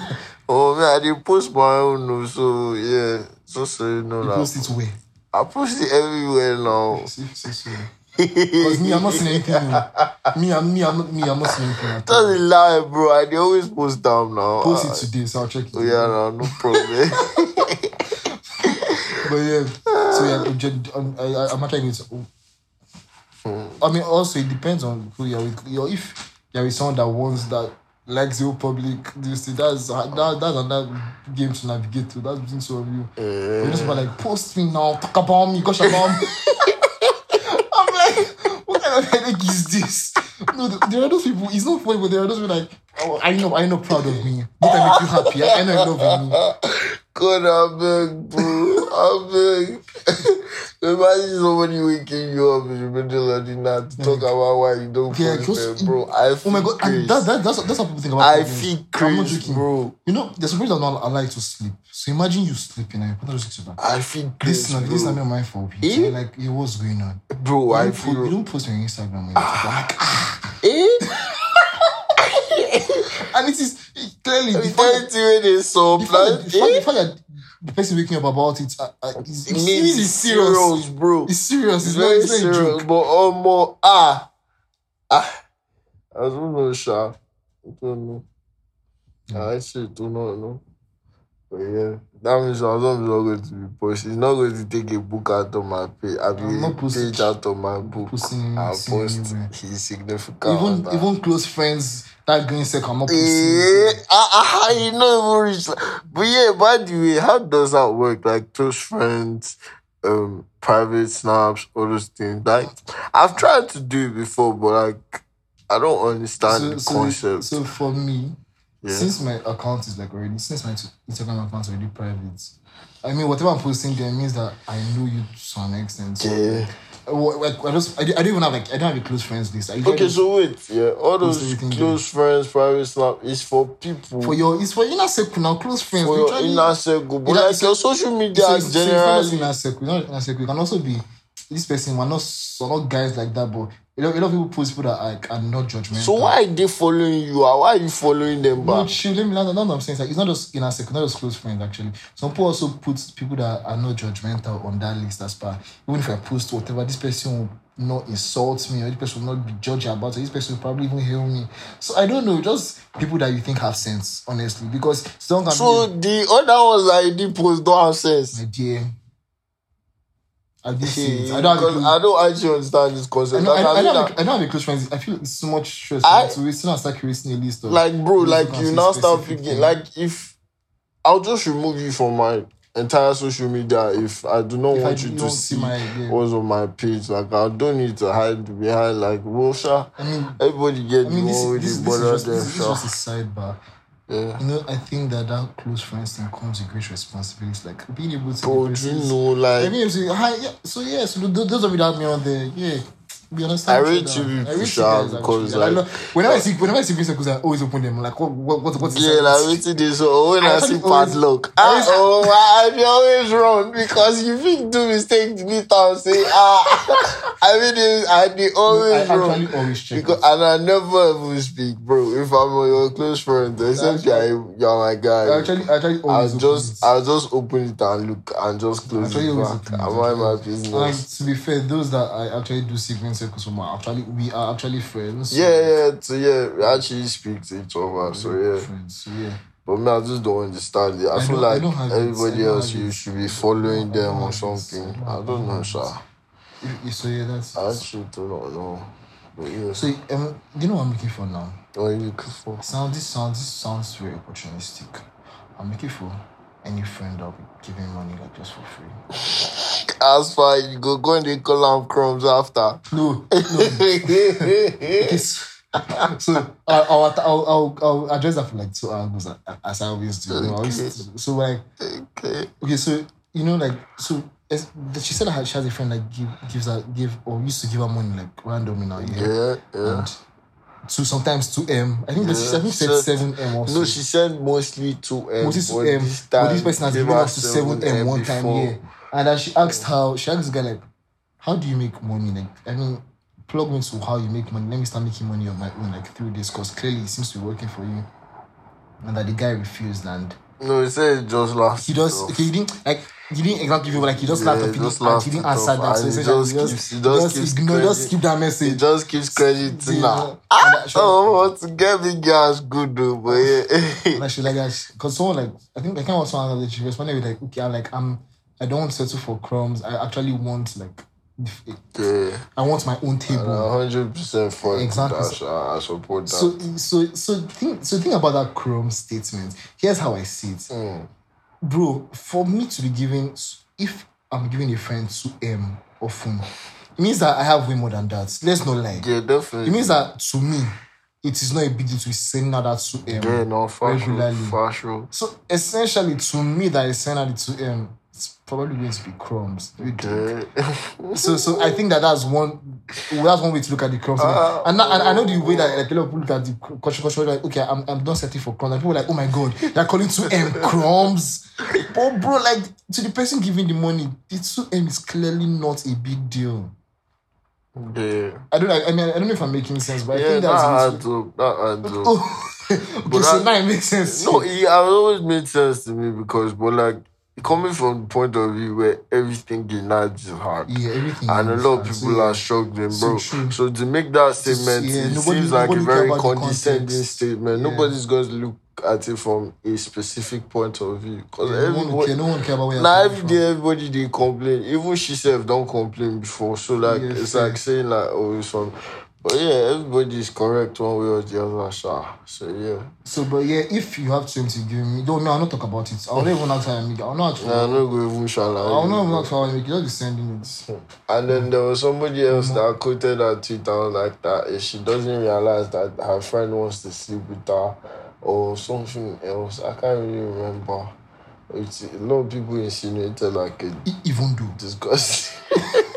Oh man, I did post my own, no, so yeah. So so you know You that. post it where? I post it everywhere now. See, see, see. Because me, I'm not seeing anything. Me, I'm me, I'm not me, I'm not seeing anything. At all. Doesn't lie, bro. I dey always post them now. Post Uh, it today, so I'll check it. Oh, yeah, no, no problem. But yeah, so yeah, I'm just- I'm- I, I'm actually going to. I mean, also it depends on who you're with. You're, if you're with someone that wants that likes your public, you see that's that, that's another game to navigate to. That's between two of you. Eh. You just be like, post me now, talk about me, gosh about me. I'm like, what kind of headache is this? No, there are those people. It's not funny, but there are those people like, oh, I know, I know, proud of me. Don't I make you happy? I, I know you love me. God, I beg, bro. I beg. Imagine somebody waking you up in the middle of the night to talk about why you don't Yeah, post them, bro. I Oh my god, and that, that, that's that's how people think about. I feel I'm not crazy, joking. bro. You know, there's people that don't like to sleep. So imagine you sleeping and you on six back. I feel This crazy, is not this is not my fault. Eh? Like, what's going on? Bro, You I don't, post, you don't post on your Instagram. Your like, ah. Eh? and it is clearly the The fact that- fact when they saw the fact that- plan. the fact- the Eh? fact that the person waking up about it uh, uh, is, It is, means is serious. serious, bro. It's serious. It's, It's not, very it's not a serious, joke. but um, more ah, ah. I don't know, Sha. I don't know. I actually do not know. But yeah, that means is not going to be pushed. It's not going to take a book out of my page. I I'm mean, not posting- page out of my book. I anything post his significant. Even other. even close friends that going second, I'm not posting. Eh, ah, ah, you know even reach. But yeah, by the way, how does that work? Like close friends, um, private snaps, all those things. Like I've tried to do it before, but like I don't understand So, the so, concept. so for me, yeah. since my account is like already since my Instagram account is already private, I mean whatever I'm posting there means that I know you to some extent. So, Yeah. Like I just I, don't- even have like I don't have a close friends list. I Okay, so wait, yeah, all those close friends, private snap is for people for your it's for inner circle now, close friends. for your inner circle, but Inner- like your social media so so it's not just generally. inner circle. Not inner circle. It can also be this person. We're not so not guys like that, but a lot, a lot of people post people that like, are not judgmental. So why are they following you? Why are you following them No, chill. Let me. That's what I'm saying. It's like it's not just inner circle, not just close friends. Actually, some people also put people that are not judgmental on that list as per. Even if I post whatever, this person will not insult me, or this person will not be judgy about it. This person will probably even heal me. So I don't know. Just people that you think have sense, honestly, because someone can So be the other ones that you did post don't have sense. my dear. I say See, it. I don't have a. I don't actually understand this I, concept. know, I, Like, I, I mean, don't have, I don't have a close friends. I feel it's so much stress I- to wait till I start creating a list of like, bro, like you now start thinking, like if I'll just remove you from my entire social media if I do not If I want you don't to see see my- yeah. what's on my page. Like I don't need to hide behind like sha. I mean, Everybody get I mean, this, with this, this, is just, this, this is just a sidebar. Yeah. You know, I think that that close friends thing comes with great responsibility. Like being able to. Do you know, like. I mean, hi, yeah, so yes, those of you that have me on there, yeah, we understand. I each rate other. you I people, rate because. And I like- love- whenever I see whenever I see green circles, I always open them. Like, what what what what's Yeah, like waiting this. So when I I, see padlock, I ah, oh, I be always wrong because you think do mistake, delete and say ah. I mean, I be always I wrong always check. because and I never even speak, bro. If I'm your close friend, except you're, you're my I guy. actually, I actually always open just, it. I'll just open it and look and just close it back. it. I my And business. to be fair, those that I actually do see from are actually we are actually friends. Yeah, yeah, so yeah, we actually speak to each other. So yeah. friends. So yeah. But me, I just don't understand it. I, I feel I like have everybody I else, you should be following I them or something. I I don't know, sir. So yeah, that's. I actually do not know. But yeah. So um, you know what I'm looking for now? What are you looking for? Sound this sounds this sounds very opportunistic. I'm looking for any friend that'll be giving money like just for free. As far you go, go and they call them crumbs after. No, no. So I'll, I'll, I'll, I'll, address that from like two angles as- I always do. You know, I always, so like okay. okay, so you know like so she said that she has a friend that give gives her give or used to give her money like randomly now yeah. Yeah, yeah. And two sometimes two M. I think that she, I think she said seven M also. No, she said mostly two M. Moses but M. this But this person has given us to seven M one time, before. yeah. And then she asked how she asked the guy like, how do you make money? Like, I mean, plug me to how you make money. Let me start making money on my own, like through this, because clearly it seems to be working for you. And that the guy refused, and No, he said just last. he just okay, he didn't like he didn't exactly give like he just Yeah, laughed up, he just laughed he didn't answer that. So and he just just, keeps- he just just keeps ignore, just keep that He message. just gives credit to Yeah. now. Ah, oh, to get me gas good though, but yeah. And actually, like that, because someone like I think I can't also answer that she responded with like, okay, I'm like I'm I don't want to settle for crumbs. I actually want like Yeah. I want my own table. hundred percent for Exactly. Exactly. I, support that. So so so think so think about that Chrome statement. Here's how I see it. Mm. Bro, for me to be giving if I'm giving a friend 2M often, it means that I have way more than that. Let's not lie. yeah, definitely. It means that to me, it is not a big deal to be sending out that 2M. yeah, no, for sure, regularly. for sure. So essentially, to me, that is sending out the 2M, it's probably going to be crumbs. Yeah. So, so I think that that's one that's one way to look at the crumbs. Ah, and, and I know the way that like a lot of people look at the culture, culture like okay, I'm, I'm not settling for crumbs. And people are like, oh my god, they're calling two M crumbs. But bro, like to the person giving the money, the two M is clearly not a big deal. yeah. I don't. I, I mean, I don't know if I'm making sense, but I Yeah, think that that's. adds up. That adds up. Oh, okay, But so that- now it makes sense. No, it, it always made sense to me because, but like, coming from the point of view where everything in is hard. yeah, everything. And a lot of. So, people yeah. are struggling, So bro. true. So, to make that statement, yeah, it nobody- seems like a very condescending statement. Yeah. Nobody's going to look at it from a specific point of view. Because Yeah, no, one everybody, care, no one care about where now every day everybody they complain. Even she self don't complain before. So like Yeah, it's fair. like saying like oh it's from but yeah, everybody is correct one way or the other, sha. So yeah. So, but yeah, if you have to give me, don't no, I'll not talk about it. I'll not even ask how I make it. I'll not ask for Nah, no go even shall I'll not even ask how I make it. Just be sending it. And then there was somebody else Mm-hmm. that quoted her and like that if she doesn't realize that her friend wants to sleep with her or something else. I can't really remember. It's, a lot of people insinuated like E- Even though. disgusting.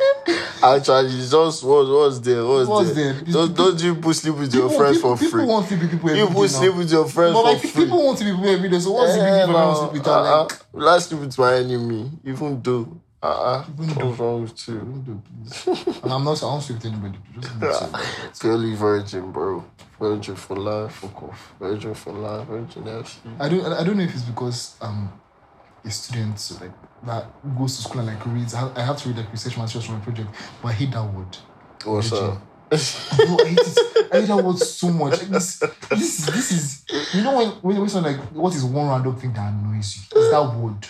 Actually, just what, what's there? What's, What's there? there? Don't, don't you people sleep with your friends people, for free? People want to be people every You people sleep now. with your friends But for like, free. people want to be people every day. So what's the big Eh, want to sleep with uh-uh. Like, Let's sleep with my enemy, even though. Uh-uh. Even What's wrong with you? even though, please. and I'm not. I won't sleep with anybody. Just too. Purely virgin, bro. Virgin for life. Fuck off. Virgin for life. Virgin FC. I don't. I don't know if it's because um, a student so like that goes to school and like reads. I have, I have to read like research materials for my project, but I hate that word. What's Virgin. up? Bro, I hate it. I hate that word so much. Like this, this is this is you know when when when someone like what is one random thing that annoys you? It's that word.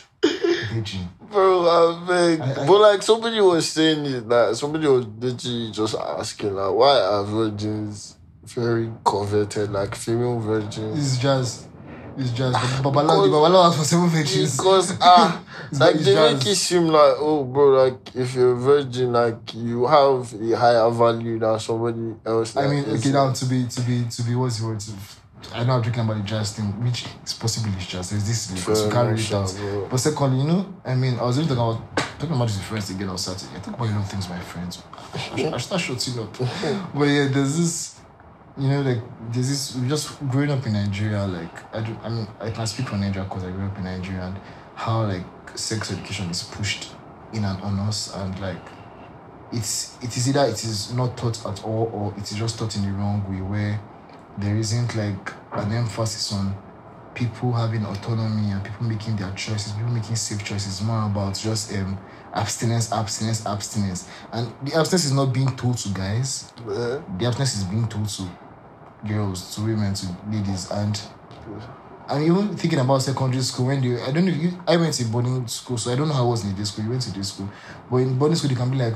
Virgin. Bro, I beg. I- I- but like somebody was saying it, like somebody was literally just asking, like, why are virgins very converted, like female virgins? It's just it's just the Babala was for seven virgins. Because ah, like they make it seem like oh, bro, like if you're a virgin, like you have a higher value than somebody else. I mean, okay, now to be to be to be what's the word? To, I know I'm talking about the jazz thing, which possibly is possibly just there's this because Fair you can't read that. But secondly, you know, I mean, I was even talking about talking about this with friends again on Saturday. I talk about lot of things my friends. I I start shutting up. but yeah, there's this, you know, like there's this. we Just growing up in Nigeria, like I do. I mean, I can speak for Nigeria because I grew up in Nigeria and how like sex education is pushed in and on us and like it's it is either it is not taught at all or it is just taught in the wrong way where there isn't like an emphasis on people having autonomy and people making their choices, people making safe choices. More about just um abstinence, abstinence, abstinence. And the abstinence is not being told to guys. The abstinence is being told to girls, to women, to ladies. And I'm even thinking about secondary school when they I don't know if you I went to boarding school, so I don't know how it was in this school. You went to day school. But in boarding school they can be like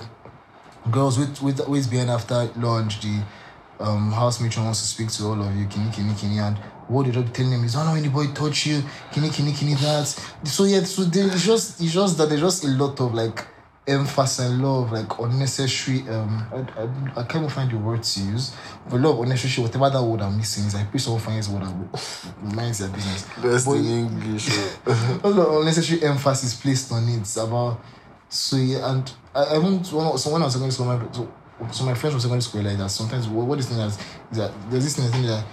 girls with with always being after lunch, the um house matron wants to speak to all of you, kini kini kini and what did don't telling them is don't know anybody touch you, kini kini kini that. So yeah, so they, it's just it's just that there's just a lot of like emphasis and love, like unnecessary um I, I, I can't even find the word to use. But love unnecessary whatever that word I'm missing is I pray someone finds what I'm minds their business. Best But- in English. a lot of unnecessary emphasis placed on it It's about so yeah and I, I won't when, so when I was secondary school my so, so my friends from secondary school like that sometimes what, what is thing that that there's this thing that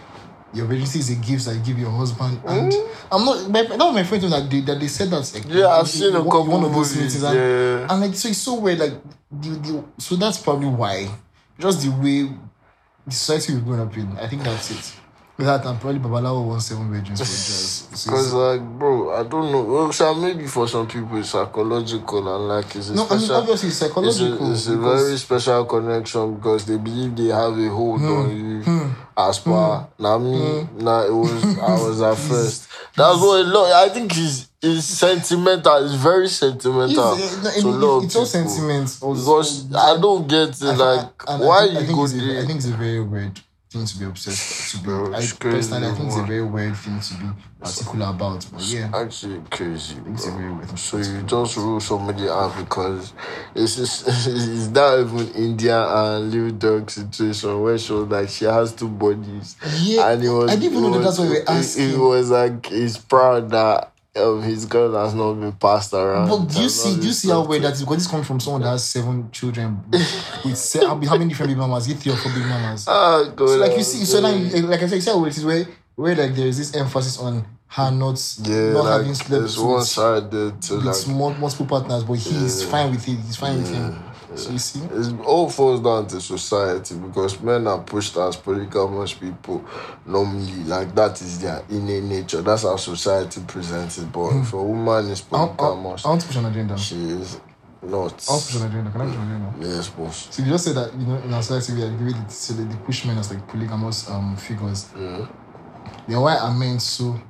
your virginity is a gift that you give your husband and mm. I'm not my, that was my friend that they, that they said that like, Yeah, I've seen a couple one of those movies, and, yeah. and like so it's so weird like the, the so that's probably why just the way the society we've grown up in I think that's it that and probably Babalawo won seven virgins for jazz Because, like, bro, I don't know. Well, so maybe for some people it's psychological and, like, it's a no I mean special. obviously it's it's, a, it's a very special connection because they believe they have a hold hmm. on you hmm. as per hmm. now me now it was I was at first that's what a lot I think it's it's sentimental. It's very sentimental. It's, uh, I mean, lot of it's all people. sentiment. Because I don't get it. I- Like, I why think- I you go there? I think it's very weird thing to be obsessed to be. Bro, I crazy, personally, I think it's a very weird thing to be particular about. But yeah, Actually, crazy. it's a very weird thing. So you just rule somebody out because it's just, it's not even India and Lil Durk situation where she was like she has two bodies. Yeah, and it was, I didn't even know that that's what we were it- It, was like he's proud that um, his girl has not been passed around. But do you see? Do you see how weird that is? Because this comes from someone that has seven children with se- how many different baby mamas? Is three or four baby mamas? Ah, God, So like you see, so now, like I said, you see how it is where where like there is this emphasis on her not yeah, not like having slept with, one side there to with like multiple partners, but he's Yeah. fine with it. He's fine with him. See, It all falls down to society because men are pushed as polygamous people normally. Like that is their innate nature. That's how society presents it. But if a woman is I, I, I polygamous, want to push an agenda. I she is not. want to push an agenda. Can I push an agenda? Yes, boss. So you just said that you know in our society we are giving the they, they push men as like polygamous um figures. Mm. Then why are men so?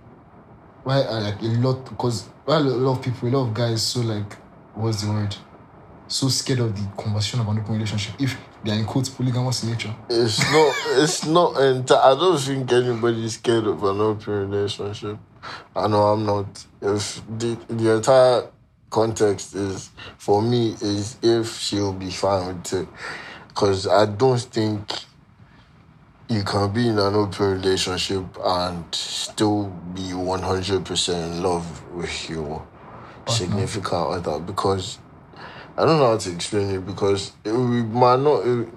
Why are like a lot? Because why a lot of people, a lot of guys so like what's the word? So scared of the conversation of an open relationship if they are in quotes polygamous in nature. It's not. It's not. Enti- I don't think anybody's scared of an open relationship. I know I'm not. If the the entire context is for me is if she'll be fine with it, because I don't think you can be in an open relationship and still be 100% in love with your significant other because I don't know how to explain it because it, we might not. It,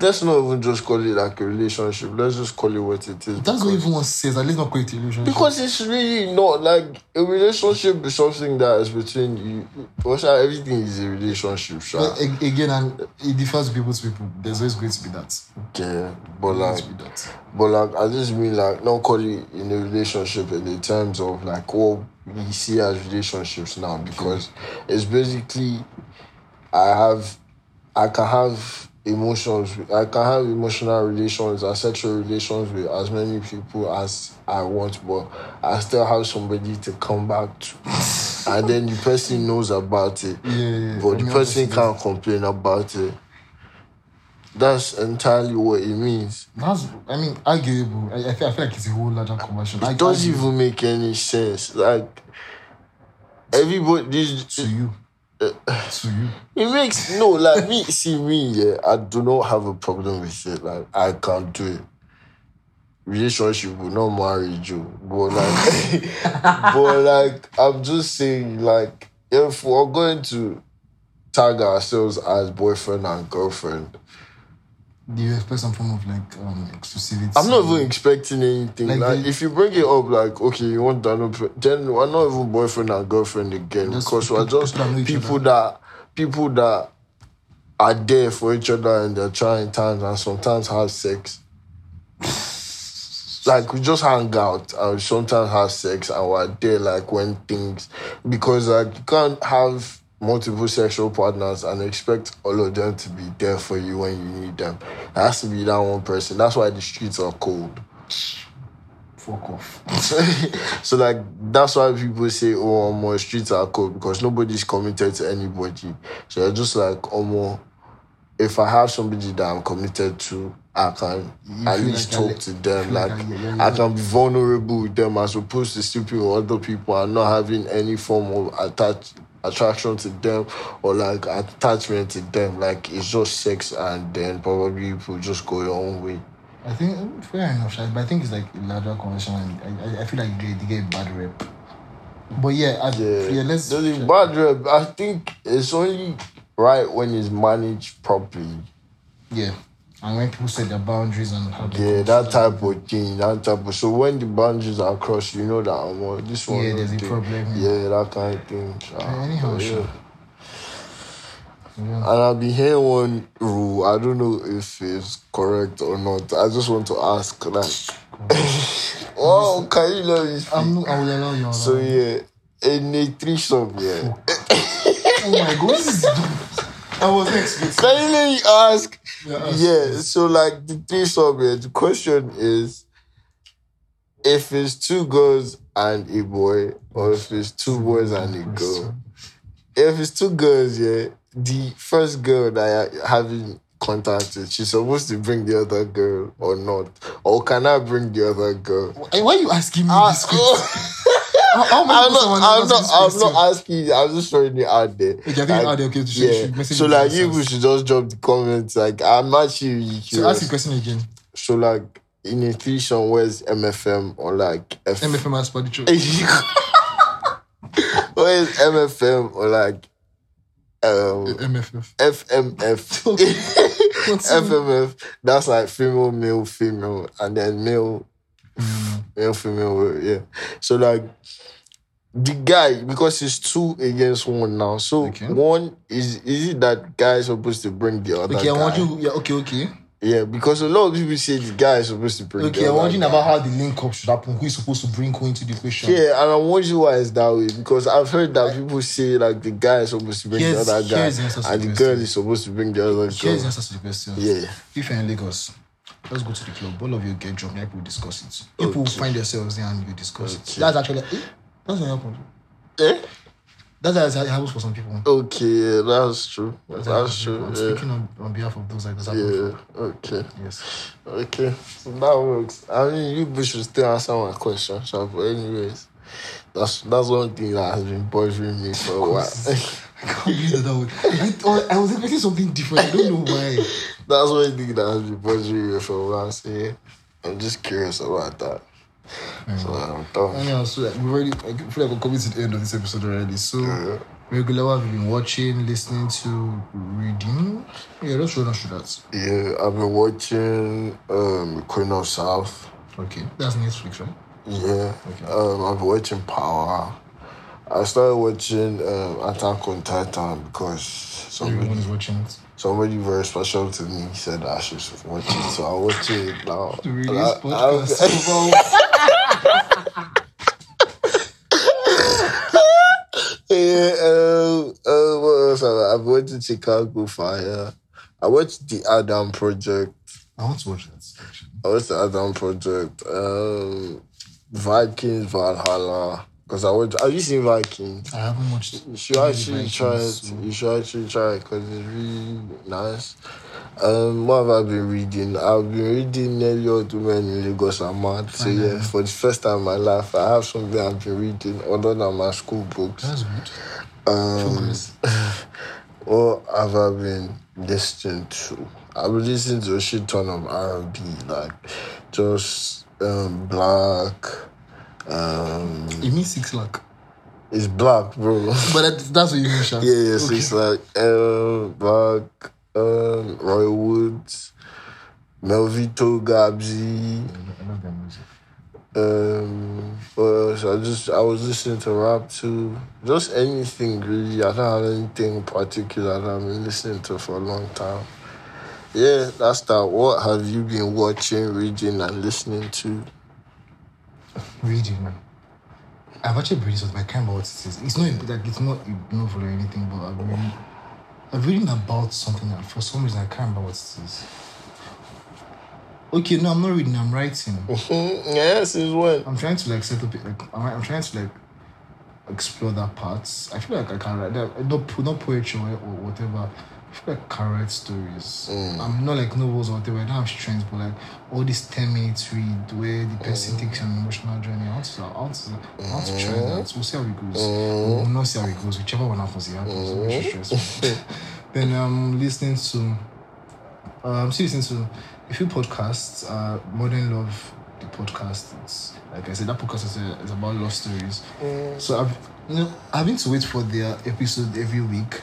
let's not even just call it like a relationship. Let's just call it what it is. That's what everyone says. At least not quite a relationship. because it's really not like a relationship is something that is between you. Sha, everything is a relationship, sha. But again, and it differs people to people. There's always going to be that. Yeah, but like, to be that. but like, I just mean like not call it in a relationship in the terms of like what we see as relationships now because it's basically I have, I can have emotions. I can have emotional relations and sexual relations with as many people as I want, but I still have somebody to come back to, and then the person knows about it, Yeah, yeah, but the person can't complain about it. That's entirely what it means. That's, I mean, arguable. I, I, feel, I feel like it's a whole larger conversation. It doesn't argue even make any sense. Like everybody, this to you. It makes no like me. See me, yeah. I do not have a problem with it. Like I can't do it. Relationship will not marriage you, but like, but like I'm just saying, like if we're going to tag ourselves as boyfriend and girlfriend, Do you expect some form of like um exclusivity? I'm not even expecting anything. Like Like, if you bring it up, like okay, you want up, then we're not even boyfriend and girlfriend again because we're just people that people that people that are there for each other in their trying times and sometimes have sex. Like we just hang out and sometimes have sex and we're there like when things because like you can't have multiple sexual partners and expect all of them to be there for you when you need them. It has to be that one person. That's why the streets are cold. Fuck off. so like that's why people say, "Oh, more streets are cold" because nobody's committed to anybody. So they're just like, "Oh, more." If I have somebody that I'm committed to, I can You at least like talk you're- to them. like Like you're- you're- I can be vulnerable with them as opposed to sleeping with other people and not having any form of attach attraction to them or like attachment to them. Like it's just sex, and then probably people just go your own way. I think um, fair enough, but I think it's like a larger conversation, and I, I, I feel like they, they get a bad rep. But yeah, I, yeah, Yeah, let's. The bad rep, I think it's only right when it's managed properly. Yeah, and when people set their boundaries and how they Yeah, that type of thing, that type of. So when the boundaries are crossed, you know that um, well, this one. Yeah, there's a dey. problem. Yeah, that kind of thing. sha. anyhow, But, sure. Yeah. And I've been hearing one rule. I don't know if it's correct or not. I just want to ask, like, oh, can you let me speak? I'm, I will allow you. So yeah, a threesome, yeah. Oh my god. I wasn't expecting. Finally, you ask? Yeah. Yeah, so like the threesome, yeah, the question is if it's two girls and a boy, or if it's two boys and a girl. If it's two girls, yeah, the first girl that I having contact with, she's supposed to bring the other girl or not, or can I bring the other girl? Why are you asking me Ah, this question? How- how am I I'm not. I'm not. I'm not asking. you, I'm just throwing it out there. Okay, I think Like, out there, okay, to show- yeah. should So like, you answers. should just drop the comments. Like, I'm actually really So ask the question again. So like, in a threesome, where's MFM or like F? MFM has body show. where's MFM or like um MFF. FMF? FMF. That's like female, male, female, and then male, Mm, male, female. Yeah. So like the guy because it's two against one now. So Okay. one is is it that guy is supposed to bring the other Okay, I guy? want you. Yeah, okay, okay. Yeah, because a lot of people say the guy is supposed to bring. Okay, I'm wondering guy. about how the link up should happen. Who is supposed to bring who into the equation? Yeah, and I'm wondering why it's that way because I've heard that people say like the guy is supposed to bring Here's- the other guy here's the and the the girl is supposed to bring the other Here's the girl. answer to the question. Yeah. If you're in Lagos, let's go to the club. All of you get drunk. People will discuss it. People Okay. find themselves there and you discuss it. That's actually eh, that's what happens. Eh? That's how it happens for some people. Okay, yeah, that's true. That's That's true. I'm Yeah. speaking on, on behalf of those like this. Yeah. Okay. Yes. Okay. So that works. I mean, you should still answer my question, but anyways, that's that's one thing that has been bothering me for a while. I can't believe that. that was, I, I was expecting something different. I don't know why. that's one thing that has been bothering me for a while. So yeah, I'm just curious about that. So I'm done. Anyhow, so like, we've already, I feel like we're coming to the end of this episode already. So, Yeah. regular, what have you been watching, listening to, reading? Yeah, let's run on through that. Yeah, I've been watching um Queen of South. Okay, that's Netflix, right? Yeah. Okay. Um, I've been watching Power. I started watching um, Attack on Titan because Everyone somebody, is watching it. somebody very special to me said I should watch it, so I watch it now. To release I- podcast. yeah, um, uh, what else? I- I've watched Chicago Fire. I watched the Adam Project. I want to watch that. Actually. I watched the Adam Project. Um, Vikings Valhalla. Because I watched. Have you seen Vikings? I haven't watched. You should actually try it. so- You should actually try it because it's really nice. Um, what have I been reading? I've been reading Nelly Odumen in Lagos and Mad. So yeah, for the first time in my life, I have something I've been reading other than my school books. That's good. Um, what have I been listening to? I've been listening to a shit ton of R and B, like just um, Black. Um, You mean six lakh? it's Black, bro. But that, that's what you mean, Sha. Yeah, yeah, Okay. it's like um, Black, um, Roy Woods, Melvito Gabsy, I love their music. um, else? I just I was listening to rap too. Just anything really. I don't have anything particular that I've been listening to for a long time. Yeah, that's that. What have you been watching, reading, and listening to? Reading. I've actually read this, but I can't remember what it is. It's not like it's not a novel or anything, but I've reading, I'm reading about something that for some reason I can't remember what it is. Okay, no, I'm not reading. I'm writing. yes, since what I'm trying to like set up. Like I'm, I'm trying to like explore that part. I feel like I can write that. Not not poetry or, or whatever. Like write stories. Mm. I'm not like novels or whatever. I don't have strength, but like all these ten minutes read where the person mm. takes an emotional journey. I want to. I want to. I want to try that. We'll see how it goes. Mm. We'll not see how it goes. Whichever one happens, it happens. So it's stressful. then I'm listening to. Uh, I'm still listening to a few podcasts. Uh, Modern Love, the podcast. It's like I said, that podcast is, a, is about love stories. So I've you know having to wait for their episode every week.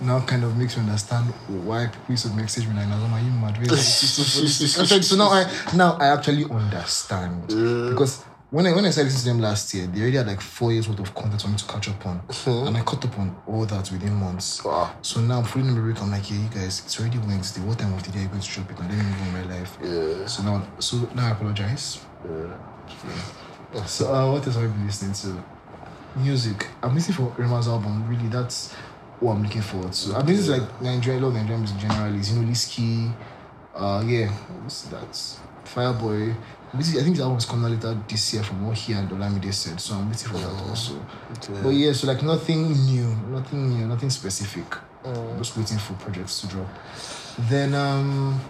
Now kind of makes me understand why people used to message me like, "Nazoma, you mad?" Where is? Actually, so now I now I actually understand because when I when I started listening to them last year, they already had like four years worth of content for me to catch up on, and I caught up on all that within months. Wow. So now I'm fully in the break. I'm like, yeah, you guys, it's already Wednesday. What time of the day are you going to drop it? And then move on my life. Yeah. So now, so now I apologize. Yeah. So uh, what else have I been listening to? Music. I'm listening for Rema's album. Really, that's what I'm looking forward to. I'm listening to like Nigerian, I love Nigerian music generally. Is you know, Liski. Uh, yeah, what's that? Fireboy. Basically, I think that was coming out later this year from what he and Olamide said. So I'm waiting for that also. But yeah, so like nothing new, nothing new, nothing specific. Just waiting for projects to drop. Then um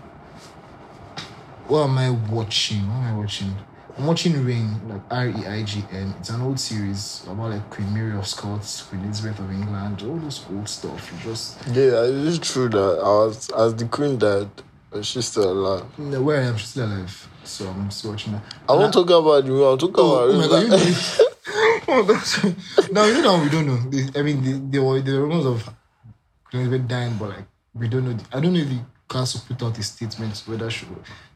what am I watching? What am I watching? I'm watching Reign, like R E I G N. It's an old series about like Queen Mary of Scots, Queen Elizabeth of England, all this old stuff. You just Yeah, it is true that I was as the queen died, she's still alive. where I am, she's still alive. So I'm still watching that. I won't talk about you. I'm talking Oh, about oh my god, you like, oh my now you know we don't know. I mean, the, there were the rumors of Queen Elizabeth dying, but like we don't know. The, I don't know if the council put out a statement whether she.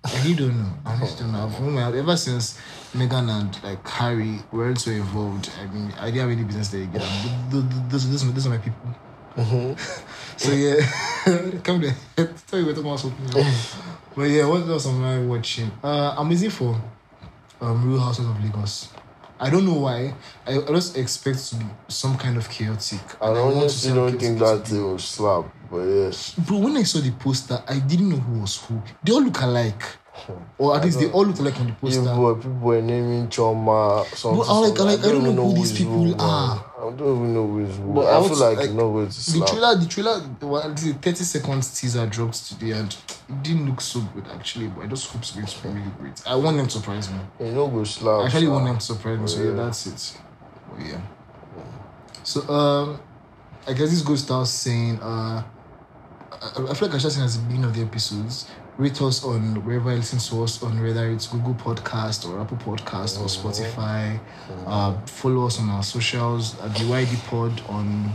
I really don't know. I just don't know. I've ever since Meghan and like Harry were so involved. I mean, I didn't have any business there again. Th- th- th- Those, those, those are my people. so yeah, come there. Tell you we're talking about something. but yeah, what else am I watching? Uh, I'm waiting for um, Real Housewives of Lagos. I don't know why. I, I just expect to be some kind of chaotic. I to honestly see don't think that to it will slap, but yes. Bro, when I saw the poster, I didn't know who was who. They all look alike. Or at least they all look alike on the poster. People, people were naming Chioma, something. But I like- I like- I don't even know who these people man. are. I don't even know who is who. But I, I feel was like, like- not going to The trailer, the trailer, well, the 30 seconds teaser dropped today and it didn't look so good actually, but I just hope it's going to be really great. I want them to surprise me. You know, go slap. I actually slap. want them to surprise me, so yeah, Yeah. that's it. But yeah. So um I guess this goes without saying, uh I, I feel like I should say at the beginning of the episodes, rate us on wherever you listen to us on whether it's Google Podcast or Apple Podcast or Spotify. Uh follow us on our socials at the YD Pod on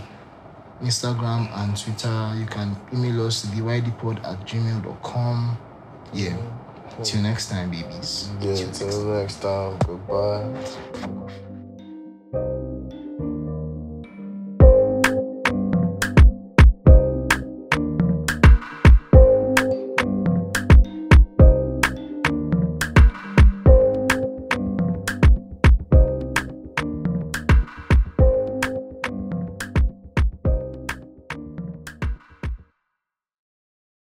Instagram and Twitter. You can email us theyddpod at gmail.com. Yeah. Till next time, babies. Yeah, till next time. Goodbye.